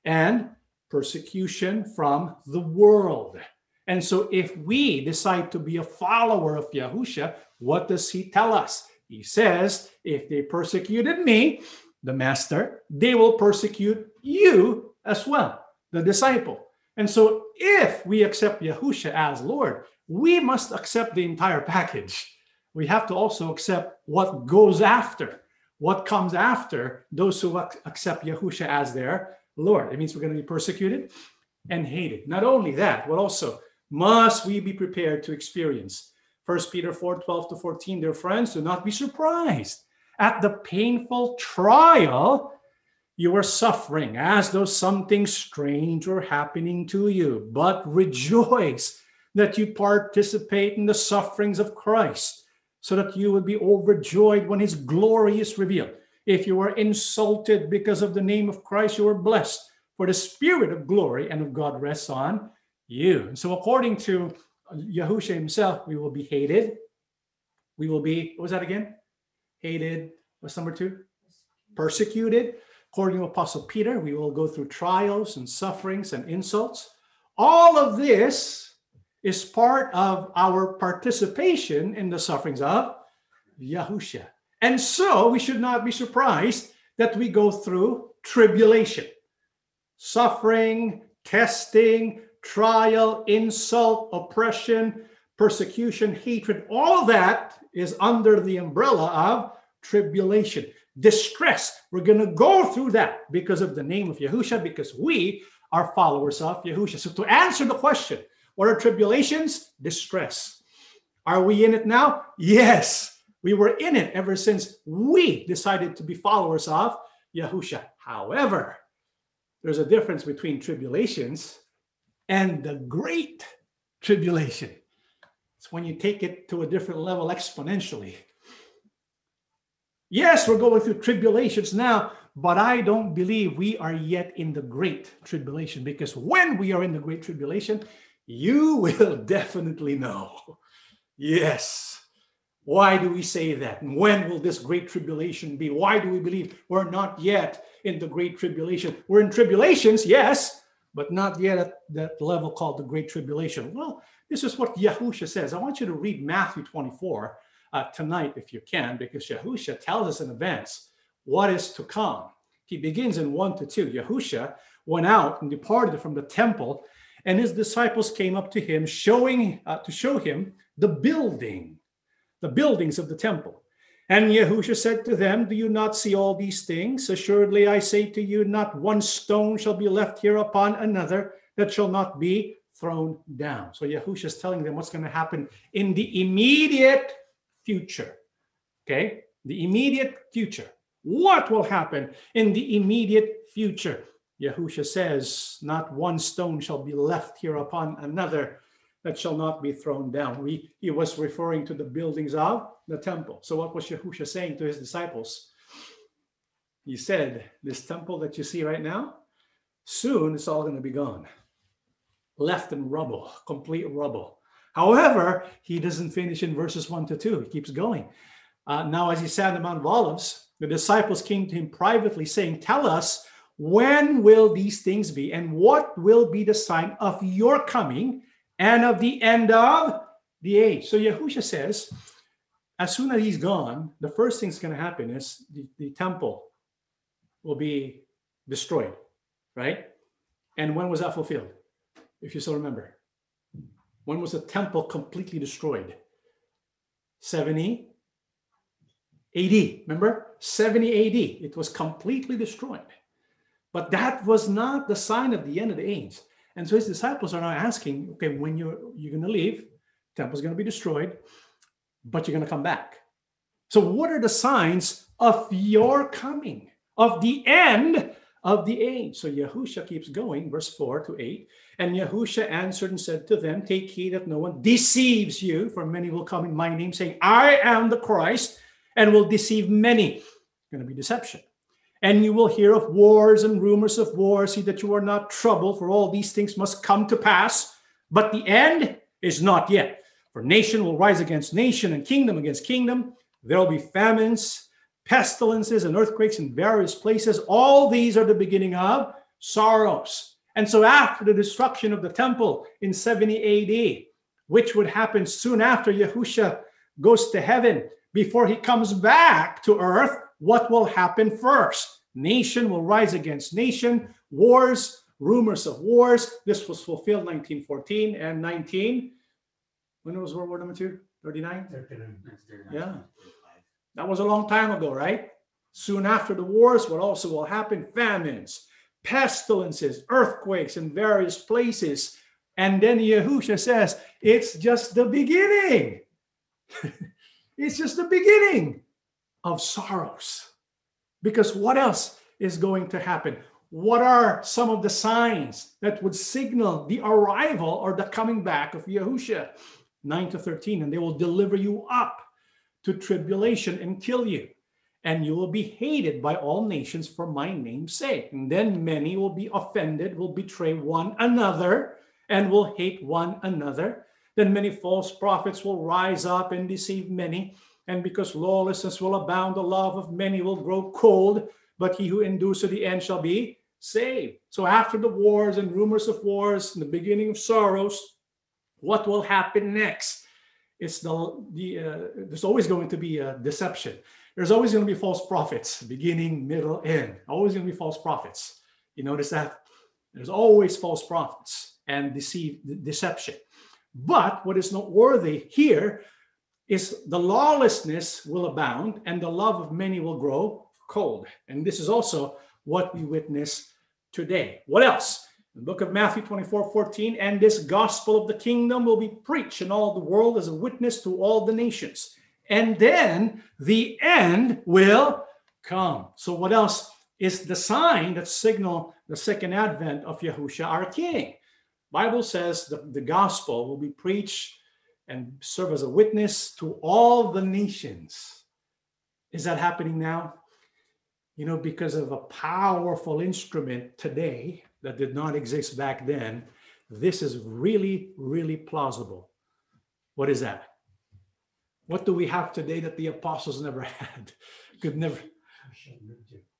and persecution from the world. And so, if we decide to be a follower of Yahusha, what does he tell us? He says, If they persecuted me, the master, they will persecute you as well, the disciple. And so, if we accept Yahusha as Lord, we must accept the entire package. We have to also accept what goes after, what comes after those who accept Yahusha as their Lord. It means we're going to be persecuted and hated. Not only that, but also must we be prepared to experience. 1 Peter 4 12 to 14, dear friends, do not be surprised at the painful trial you are suffering, as though something strange were happening to you, but rejoice that you participate in the sufferings of Christ, so that you will be overjoyed when his glory is revealed. If you are insulted because of the name of Christ, you are blessed, for the spirit of glory and of God rests on you. And so, according to Yahusha himself, we will be hated. We will be, what was that again? Hated. What's number two? Persecuted. According to Apostle Peter, we will go through trials and sufferings and insults. All of this is part of our participation in the sufferings of Yahusha. And so we should not be surprised that we go through tribulation, suffering, testing, trial, insult, oppression, persecution, hatred. All that is under the umbrella of tribulation, distress. We're going to go through that because of the name of Yahusha, because we are followers of Yahusha. So, to answer the question, what are tribulations? Distress. Are we in it now? Yes. We were in it ever since we decided to be followers of Yahusha. However, there's a difference between tribulations and the great tribulation. It's when you take it to a different level exponentially. Yes, we're going through tribulations now, but I don't believe we are yet in the great tribulation because when we are in the great tribulation, you will definitely know. Yes, why do we say that? And when will this great tribulation be? Why do we believe we're not yet in the great tribulation? We're in tribulations, yes, but not yet at that level called the great tribulation. Well, this is what Yahusha says. I want you to read Matthew 24 uh, tonight if you can, because Yahusha tells us in advance what is to come. He begins in 1 to 2. Yahusha went out and departed from the temple, and his disciples came up to him, showing uh, to show him the building the buildings of the temple. And Yahusha said to them, Do you not see all these things? Assuredly, I say to you, not one stone shall be left here upon another that shall not be thrown down. So Yahusha is telling them what's going to happen in the immediate future. Okay? The immediate future. What will happen in the immediate future? Yahusha says, Not one stone shall be left here upon another that shall not be thrown down. We, he was referring to the buildings of the temple. So, what was Yahusha saying to his disciples? He said, This temple that you see right now, soon it's all going to be gone, left in rubble, complete rubble. However, he doesn't finish in verses 1 to 2. He keeps going. Uh, now, as he sat on the Mount of Olives, the disciples came to him privately, saying, Tell us When will these things be? And what will be the sign of your coming and of the end of the age? So Yahusha says, as soon as he's gone, the first thing's going to happen is the, the temple will be destroyed, right? And when was that fulfilled? If you still remember, when was the temple completely destroyed? 70 AD. Remember? 70 AD. It was completely destroyed. But that was not the sign of the end of the age. And so his disciples are now asking, okay, when you're you're going to leave, temple's going to be destroyed, but you're going to come back. So what are the signs of your coming, of the end of the age? So Yahusha keeps going, verse 4 to 8. And Yahusha answered and said to them, Take heed that no one deceives you, for many will come in my name, saying, I am the Christ, and will deceive many. It's going to be deception. And you will hear of wars and rumors of wars. See that you are not troubled, for all these things must come to pass. But the end is not yet. For nation will rise against nation, and kingdom against kingdom. There will be famines, pestilences, and earthquakes in various places. All these are the beginning of sorrows. And so, after the destruction of the temple in 70 AD, which would happen soon after Yahusha goes to heaven, before he comes back to earth, what will happen first? Nation will rise against nation, wars, rumors of wars. This was fulfilled 1914 and 19. When was World War Number two? 39? 39. Yeah. That was a long time ago, right? Soon after the wars, what also will happen? Famines, pestilences, earthquakes in various places. And then Yahusha says, it's just the beginning. it's just the beginning of sorrows. Because what else is going to happen? What are some of the signs that would signal the arrival or the coming back of Yahusha? 9 to 13. And they will deliver you up to tribulation and kill you. And you will be hated by all nations for my name's sake. And then many will be offended, will betray one another, and will hate one another. Then many false prophets will rise up and deceive many and because lawlessness will abound, the love of many will grow cold, but he who endures to the end shall be saved. So after the wars and rumors of wars and the beginning of sorrows, what will happen next? It's the, the uh, there's always going to be a deception. There's always going to be false prophets, beginning, middle, end. Always going to be false prophets. You notice that? There's always false prophets and deceive, deception. But what is noteworthy here is the lawlessness will abound and the love of many will grow cold. And this is also what we witness today. What else? The book of Matthew 24 14, and this gospel of the kingdom will be preached in all the world as a witness to all the nations. And then the end will come. So, what else is the sign that signal the second advent of Yahusha, our King? Bible says the, the gospel will be preached and serve as a witness to all the nations. Is that happening now? You know, because of a powerful instrument today that did not exist back then, this is really, really plausible. What is that? What do we have today that the apostles never had? Could never.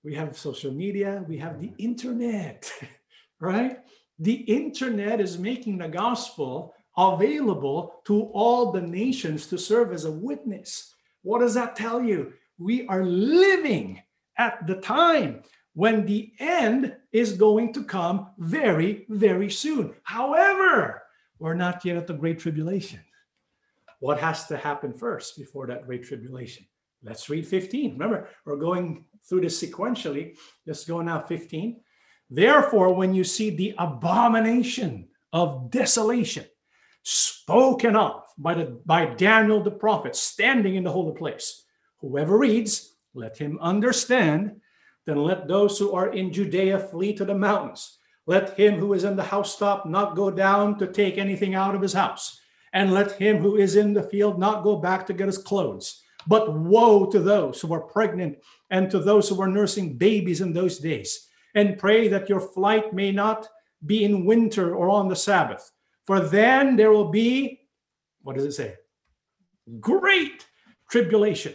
We have social media, we have the internet, right? The internet is making the gospel available to all the nations to serve as a witness. What does that tell you? We are living at the time when the end is going to come very, very soon. However, we're not yet at the Great Tribulation. What has to happen first before that Great Tribulation? Let's read 15. Remember, we're going through this sequentially. Let's go now 15. Therefore, when you see the abomination of desolation, spoken of by, the, by Daniel the prophet standing in the holy place. Whoever reads, let him understand. Then let those who are in Judea flee to the mountains. Let him who is in the housetop not go down to take anything out of his house. And let him who is in the field not go back to get his clothes. But woe to those who are pregnant and to those who are nursing babies in those days. And pray that your flight may not be in winter or on the Sabbath for then there will be, what does it say? Great tribulation,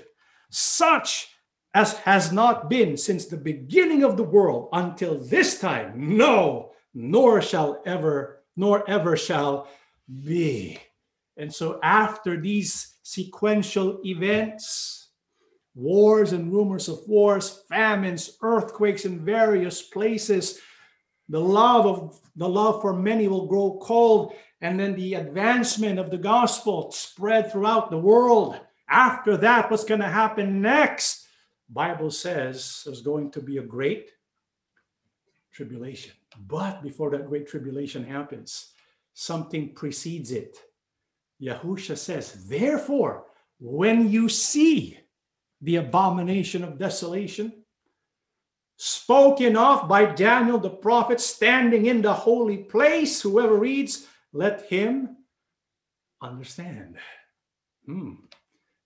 such as has not been since the beginning of the world until this time. No, nor shall ever, nor ever shall be. And so, after these sequential events, wars and rumors of wars, famines, earthquakes in various places, the love of the love for many will grow cold, and then the advancement of the gospel spread throughout the world. After that, what's going to happen next? Bible says there's going to be a great tribulation. But before that great tribulation happens, something precedes it. Yahusha says, therefore, when you see the abomination of desolation, spoken of by Daniel the prophet standing in the holy place, whoever reads, let him understand. Hmm.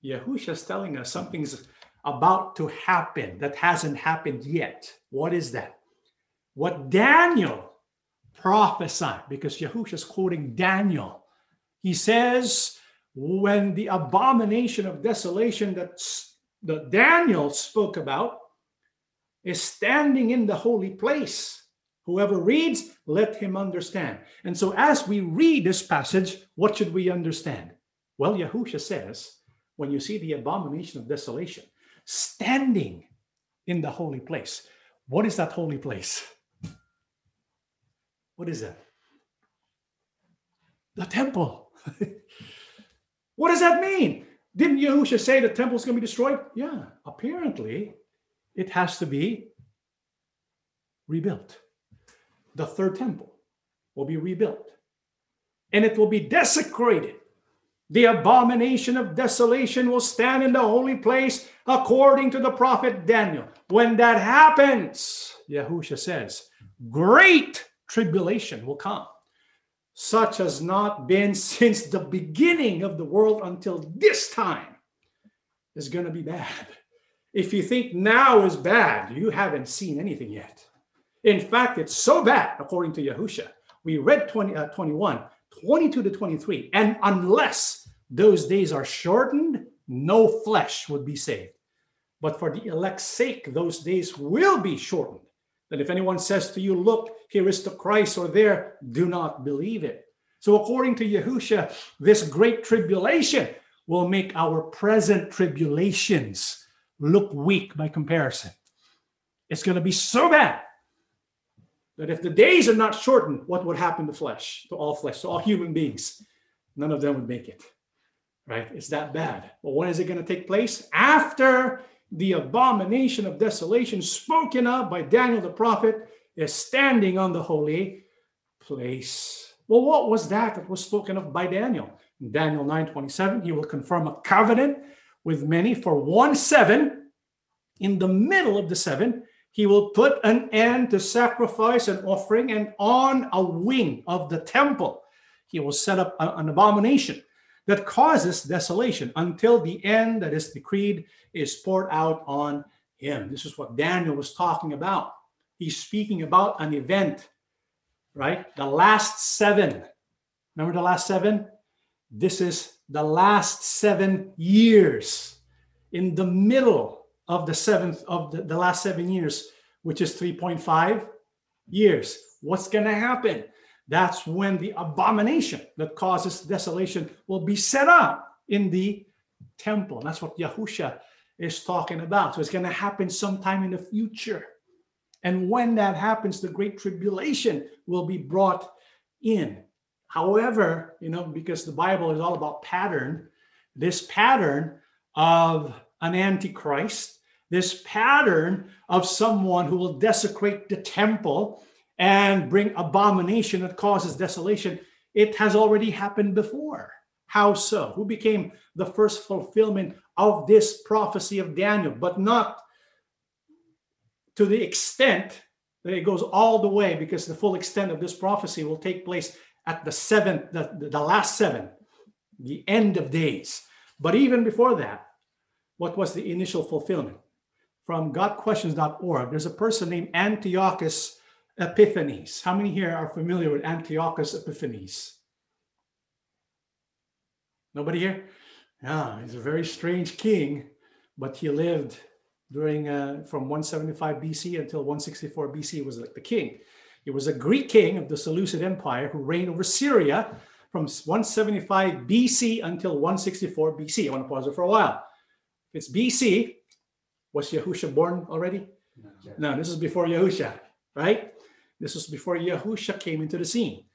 Is telling us something's about to happen that hasn't happened yet. What is that? What Daniel prophesied, because Yahusha is quoting Daniel. He says, when the abomination of desolation that, that Daniel spoke about is standing in the holy place, whoever reads, let him understand. And so, as we read this passage, what should we understand? Well, Yahusha says, when you see the abomination of desolation standing in the holy place, what is that holy place? What is that? The temple. what does that mean? Didn't Yahusha say the temple is going to be destroyed? Yeah, apparently it has to be rebuilt. The third temple will be rebuilt and it will be desecrated. The abomination of desolation will stand in the holy place according to the prophet Daniel. When that happens, Yahusha says, great tribulation will come, such has not been since the beginning of the world until this time, is going to be bad. If you think now is bad, you haven't seen anything yet. In fact, it's so bad, according to Yahusha. We read 20, uh, 21, 22 to 23. And unless those days are shortened, no flesh would be saved. But for the elect's sake, those days will be shortened that if anyone says to you, Look, here is the Christ, or there, do not believe it. So, according to Yahusha, this great tribulation will make our present tribulations look weak by comparison. It's going to be so bad that if the days are not shortened, what would happen to flesh, to all flesh, to all human beings? None of them would make it. Right? It's that bad. But when is it going to take place? After the abomination of desolation spoken of by Daniel the prophet is standing on the holy place. Well, what was that that was spoken of by Daniel? In Daniel 9:27, he will confirm a covenant with many for one seven. In the middle of the seven, he will put an end to sacrifice and offering, and on a wing of the temple, he will set up an abomination that causes desolation until the end that is decreed is poured out on him. This is what Daniel was talking about. He's speaking about an event, right? The last seven. Remember the last seven? This is the last seven years in the middle of the seventh of the, the last seven years, which is 3.5 years. What's going to happen? That's when the abomination that causes desolation will be set up in the temple. That's what Yahusha is talking about. So it's going to happen sometime in the future. And when that happens, the great tribulation will be brought in. However, you know, because the Bible is all about pattern, this pattern of an antichrist, this pattern of someone who will desecrate the temple and bring abomination that causes desolation, it has already happened before. How so? Who became the first fulfillment of this prophecy of Daniel, but not to the extent that it goes all the way, because the full extent of this prophecy will take place at the seventh, the, the last seven, the end of days. But even before that, what was the initial fulfillment? From GotQuestions.org, there's a person named Antiochus Epiphanes. How many here are familiar with Antiochus Epiphanes? Nobody here? Yeah, he's a very strange king, but he lived during uh, from 175 BC until 164 BC He was like the king. He was a Greek king of the Seleucid Empire who reigned over Syria from 175 BC until 164 BC. I want to pause it for a while. It's BC, was Yahusha born already? No, this is before Yahusha, right? This was before Yahusha came into the scene.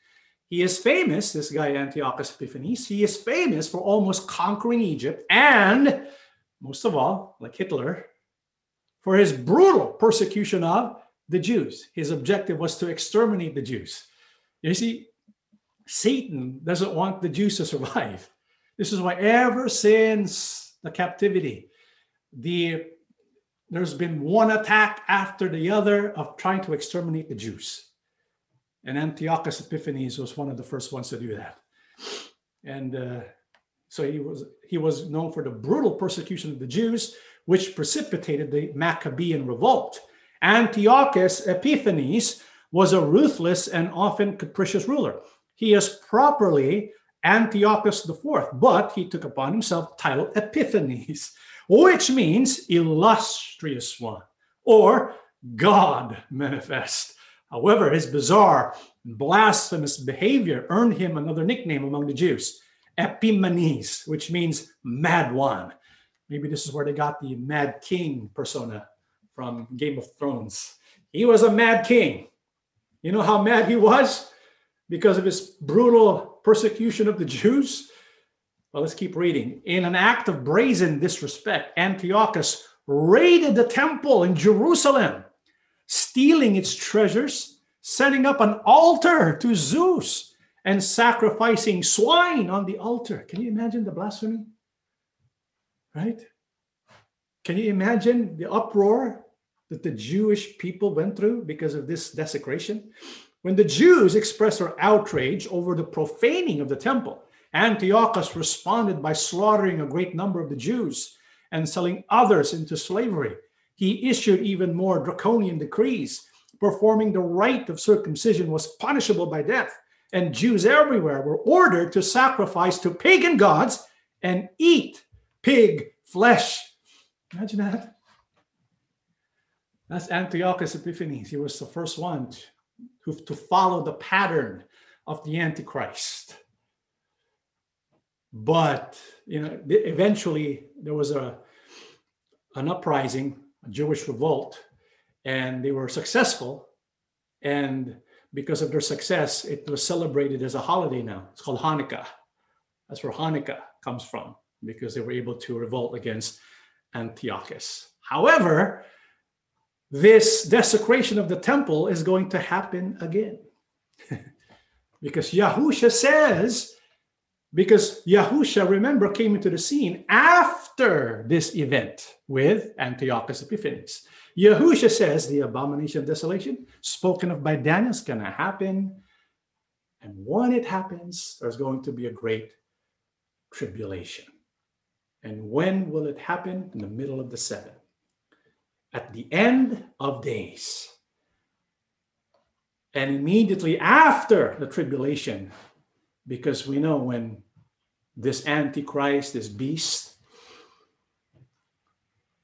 He is famous, this guy Antiochus Epiphanes, he is famous for almost conquering Egypt and, most of all, like Hitler, for his brutal persecution of the Jews. His objective was to exterminate the Jews. You see, Satan doesn't want the Jews to survive. This is why, ever since the captivity, the there's been one attack after the other of trying to exterminate the Jews. And Antiochus Epiphanes was one of the first ones to do that. And uh, so he was he was known for the brutal persecution of the Jews, which precipitated the Maccabean revolt. Antiochus Epiphanes was a ruthless and often capricious ruler. He is properly Antiochus IV, but he took upon himself the title Epiphanes, which means illustrious one or God manifest. However, his bizarre and blasphemous behavior earned him another nickname among the Jews, Epimanes, which means mad one. Maybe this is where they got the mad king persona from Game of Thrones. He was a mad king. You know how mad he was? Because of his brutal persecution of the Jews? Well, let's keep reading. In an act of brazen disrespect, Antiochus raided the temple in Jerusalem, stealing its treasures, setting up an altar to Zeus, and sacrificing swine on the altar. Can you imagine the blasphemy? Right? Can you imagine the uproar that the Jewish people went through because of this desecration? When the Jews expressed their outrage over the profaning of the temple, Antiochus responded by slaughtering a great number of the Jews and selling others into slavery. He issued even more draconian decrees. Performing the rite of circumcision was punishable by death, and Jews everywhere were ordered to sacrifice to pagan gods and eat pig flesh. Imagine that. That's Antiochus Epiphanes. He was the first one to, to follow the pattern of the Antichrist. But you know, eventually there was a an uprising, a Jewish revolt, and they were successful. And because of their success, it was celebrated as a holiday now. It's called Hanukkah. That's where Hanukkah comes from, because they were able to revolt against Antiochus. However, this desecration of the temple is going to happen again. because Yahusha says because Yahusha, remember, came into the scene after this event with Antiochus Epiphanes. Yahusha says the abomination of desolation, spoken of by Daniel, is going to happen. And when it happens, there's going to be a great tribulation. And when will it happen? In the middle of the seven. At the end of days. And immediately after the tribulation, because we know when this antichrist this beast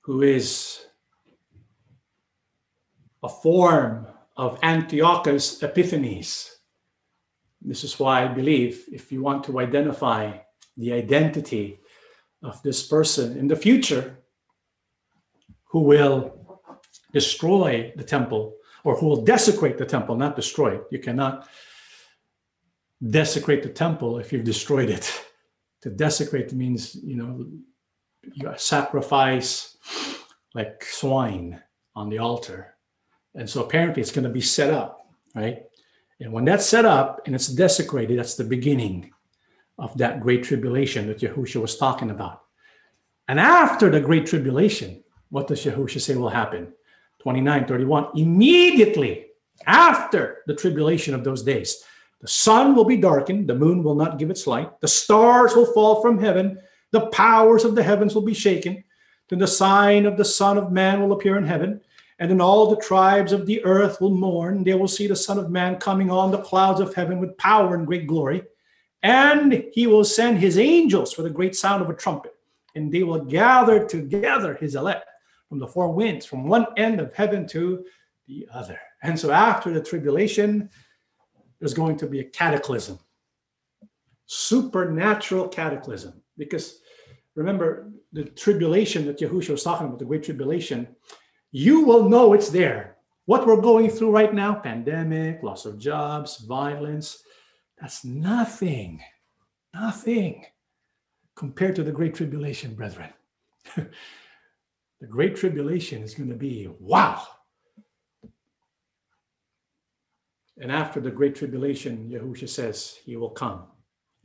who is a form of antiochus epiphanes this is why i believe if you want to identify the identity of this person in the future who will destroy the temple or who will desecrate the temple not destroy it you cannot desecrate the temple if you've destroyed it. To desecrate means, you know, you sacrifice like swine on the altar. And so apparently it's going to be set up, right? And when that's set up and it's desecrated, that's the beginning of that great tribulation that Yahusha was talking about. And after the great tribulation, what does Yahusha say will happen? 29, 31. Immediately after the tribulation of those days, the sun will be darkened, the moon will not give its light, the stars will fall from heaven, the powers of the heavens will be shaken. Then the sign of the Son of Man will appear in heaven, and then all the tribes of the earth will mourn. They will see the Son of Man coming on the clouds of heaven with power and great glory. And he will send his angels with a great sound of a trumpet, and they will gather together his elect from the four winds, from one end of heaven to the other. And so after the tribulation, there's going to be a cataclysm, supernatural cataclysm. Because remember, the tribulation that Yahusha was talking about, the great tribulation, you will know it's there. What we're going through right now pandemic, loss of jobs, violence that's nothing, nothing compared to the great tribulation, brethren. the great tribulation is going to be wow. And after the great tribulation, Yahusha says he will come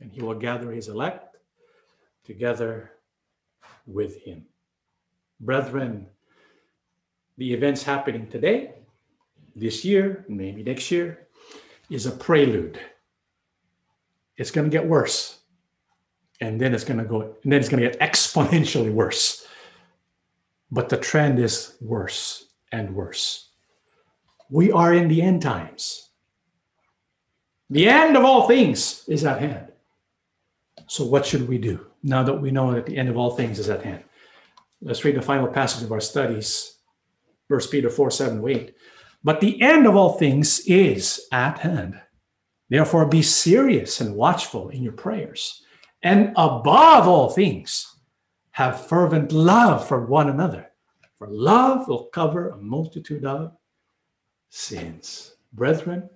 and he will gather his elect together with him. Brethren, the events happening today, this year, maybe next year, is a prelude. It's going to get worse. And then it's going to go, and then it's going to get exponentially worse. But the trend is worse and worse. We are in the end times. The end of all things is at hand. So, what should we do now that we know that the end of all things is at hand? Let's read the final passage of our studies, First Peter 4 7 8. But the end of all things is at hand. Therefore, be serious and watchful in your prayers. And above all things, have fervent love for one another. For love will cover a multitude of sins. Brethren,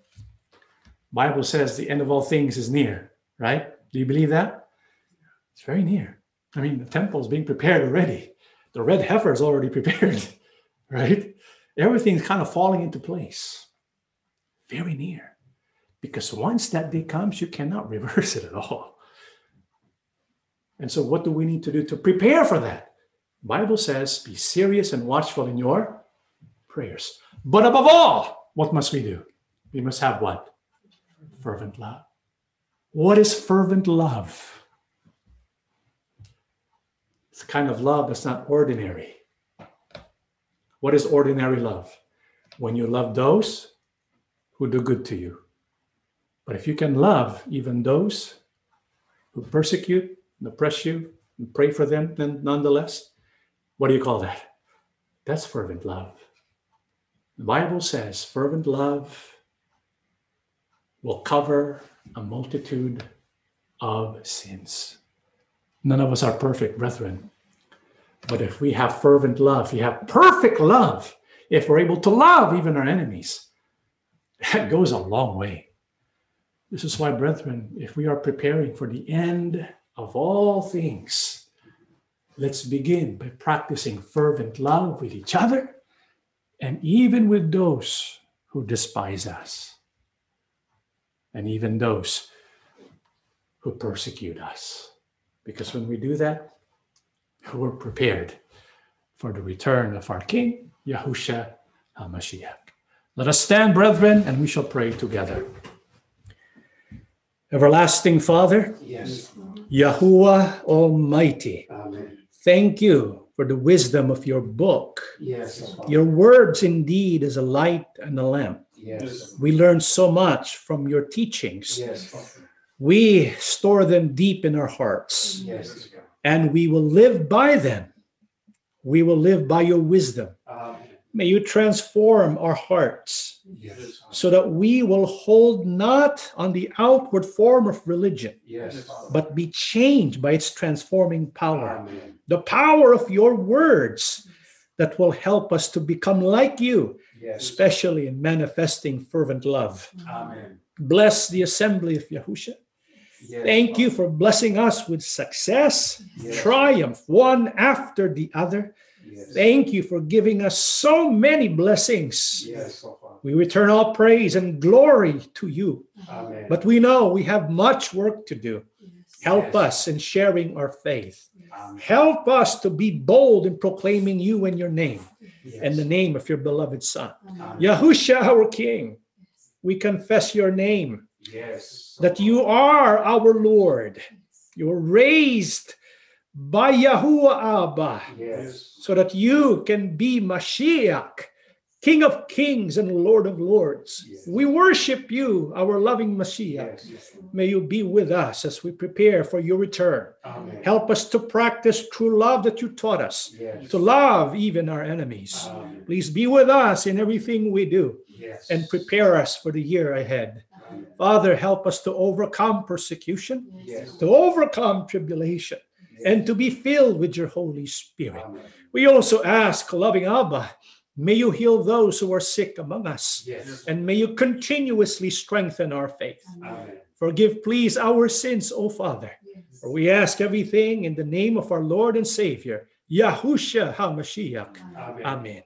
Bible says the end of all things is near, right? Do you believe that? It's very near. I mean, the temple is being prepared already. The red heifer is already prepared, right? Everything's kind of falling into place. Very near. Because once that day comes, you cannot reverse it at all. And so, what do we need to do to prepare for that? Bible says, be serious and watchful in your prayers. But above all, what must we do? We must have what? Fervent love. What is fervent love? It's a kind of love that's not ordinary. What is ordinary love? When you love those who do good to you. But if you can love even those who persecute and oppress you and pray for them, then nonetheless, what do you call that? That's fervent love. The Bible says fervent love will cover a multitude of sins. None of us are perfect, brethren. But if we have fervent love, if we have perfect love, if we're able to love even our enemies, that goes a long way. This is why, brethren, if we are preparing for the end of all things, let's begin by practicing fervent love with each other and even with those who despise us, and even those who persecute us. Because when we do that, we're prepared for the return of our King, Yahusha HaMashiach. Let us stand, brethren, and we shall pray together. Everlasting Father, Yes. Yahuwah Almighty, Amen. thank you for the wisdom of your book. Yes. Your words indeed is a light and a lamp. Yes. We learn so much from your teachings. Yes. We store them deep in our hearts Yes. and we will live by them. We will live by your wisdom. Amen. May you transform our hearts Yes. so that we will hold not on the outward form of religion, Yes. but be changed by its transforming power. Amen. The power of your words that will help us to become like you, Yes. especially in manifesting fervent love. Amen. Bless the assembly of Yahusha. Yes. Thank you for blessing us with success, Yes. triumph, one after the other. Yes. Thank you for giving us so many blessings. Yes. We return all praise and glory to you. Amen. But we know we have much work to do. Help Yes. us in sharing our faith. Amen. Help us to be bold in proclaiming you and your name Yes. and the name of your beloved Son. Amen. Yahusha, our King, we confess your name, Yes. that you are our Lord. You were raised by Yahuwah Abba Yes. so that you can be Mashiach King of kings and Lord of lords. Yes. We worship you, our loving Messiah. Yes. May you be with us as we prepare for your return. Amen. Help us to practice true love that you taught us, Yes. to love even our enemies. Amen. Please be with us in everything we do and prepare us for the year ahead. Amen. Father, help us to overcome persecution, to overcome tribulation, and to be filled with your Holy Spirit. We also ask, loving Abba, may you heal those who are sick among us, Yes. and may you continuously strengthen our faith. Amen. Forgive, please, our sins, O Father. For we ask everything in the name of our Lord and Savior, Yahusha HaMashiach. Amen. Amen.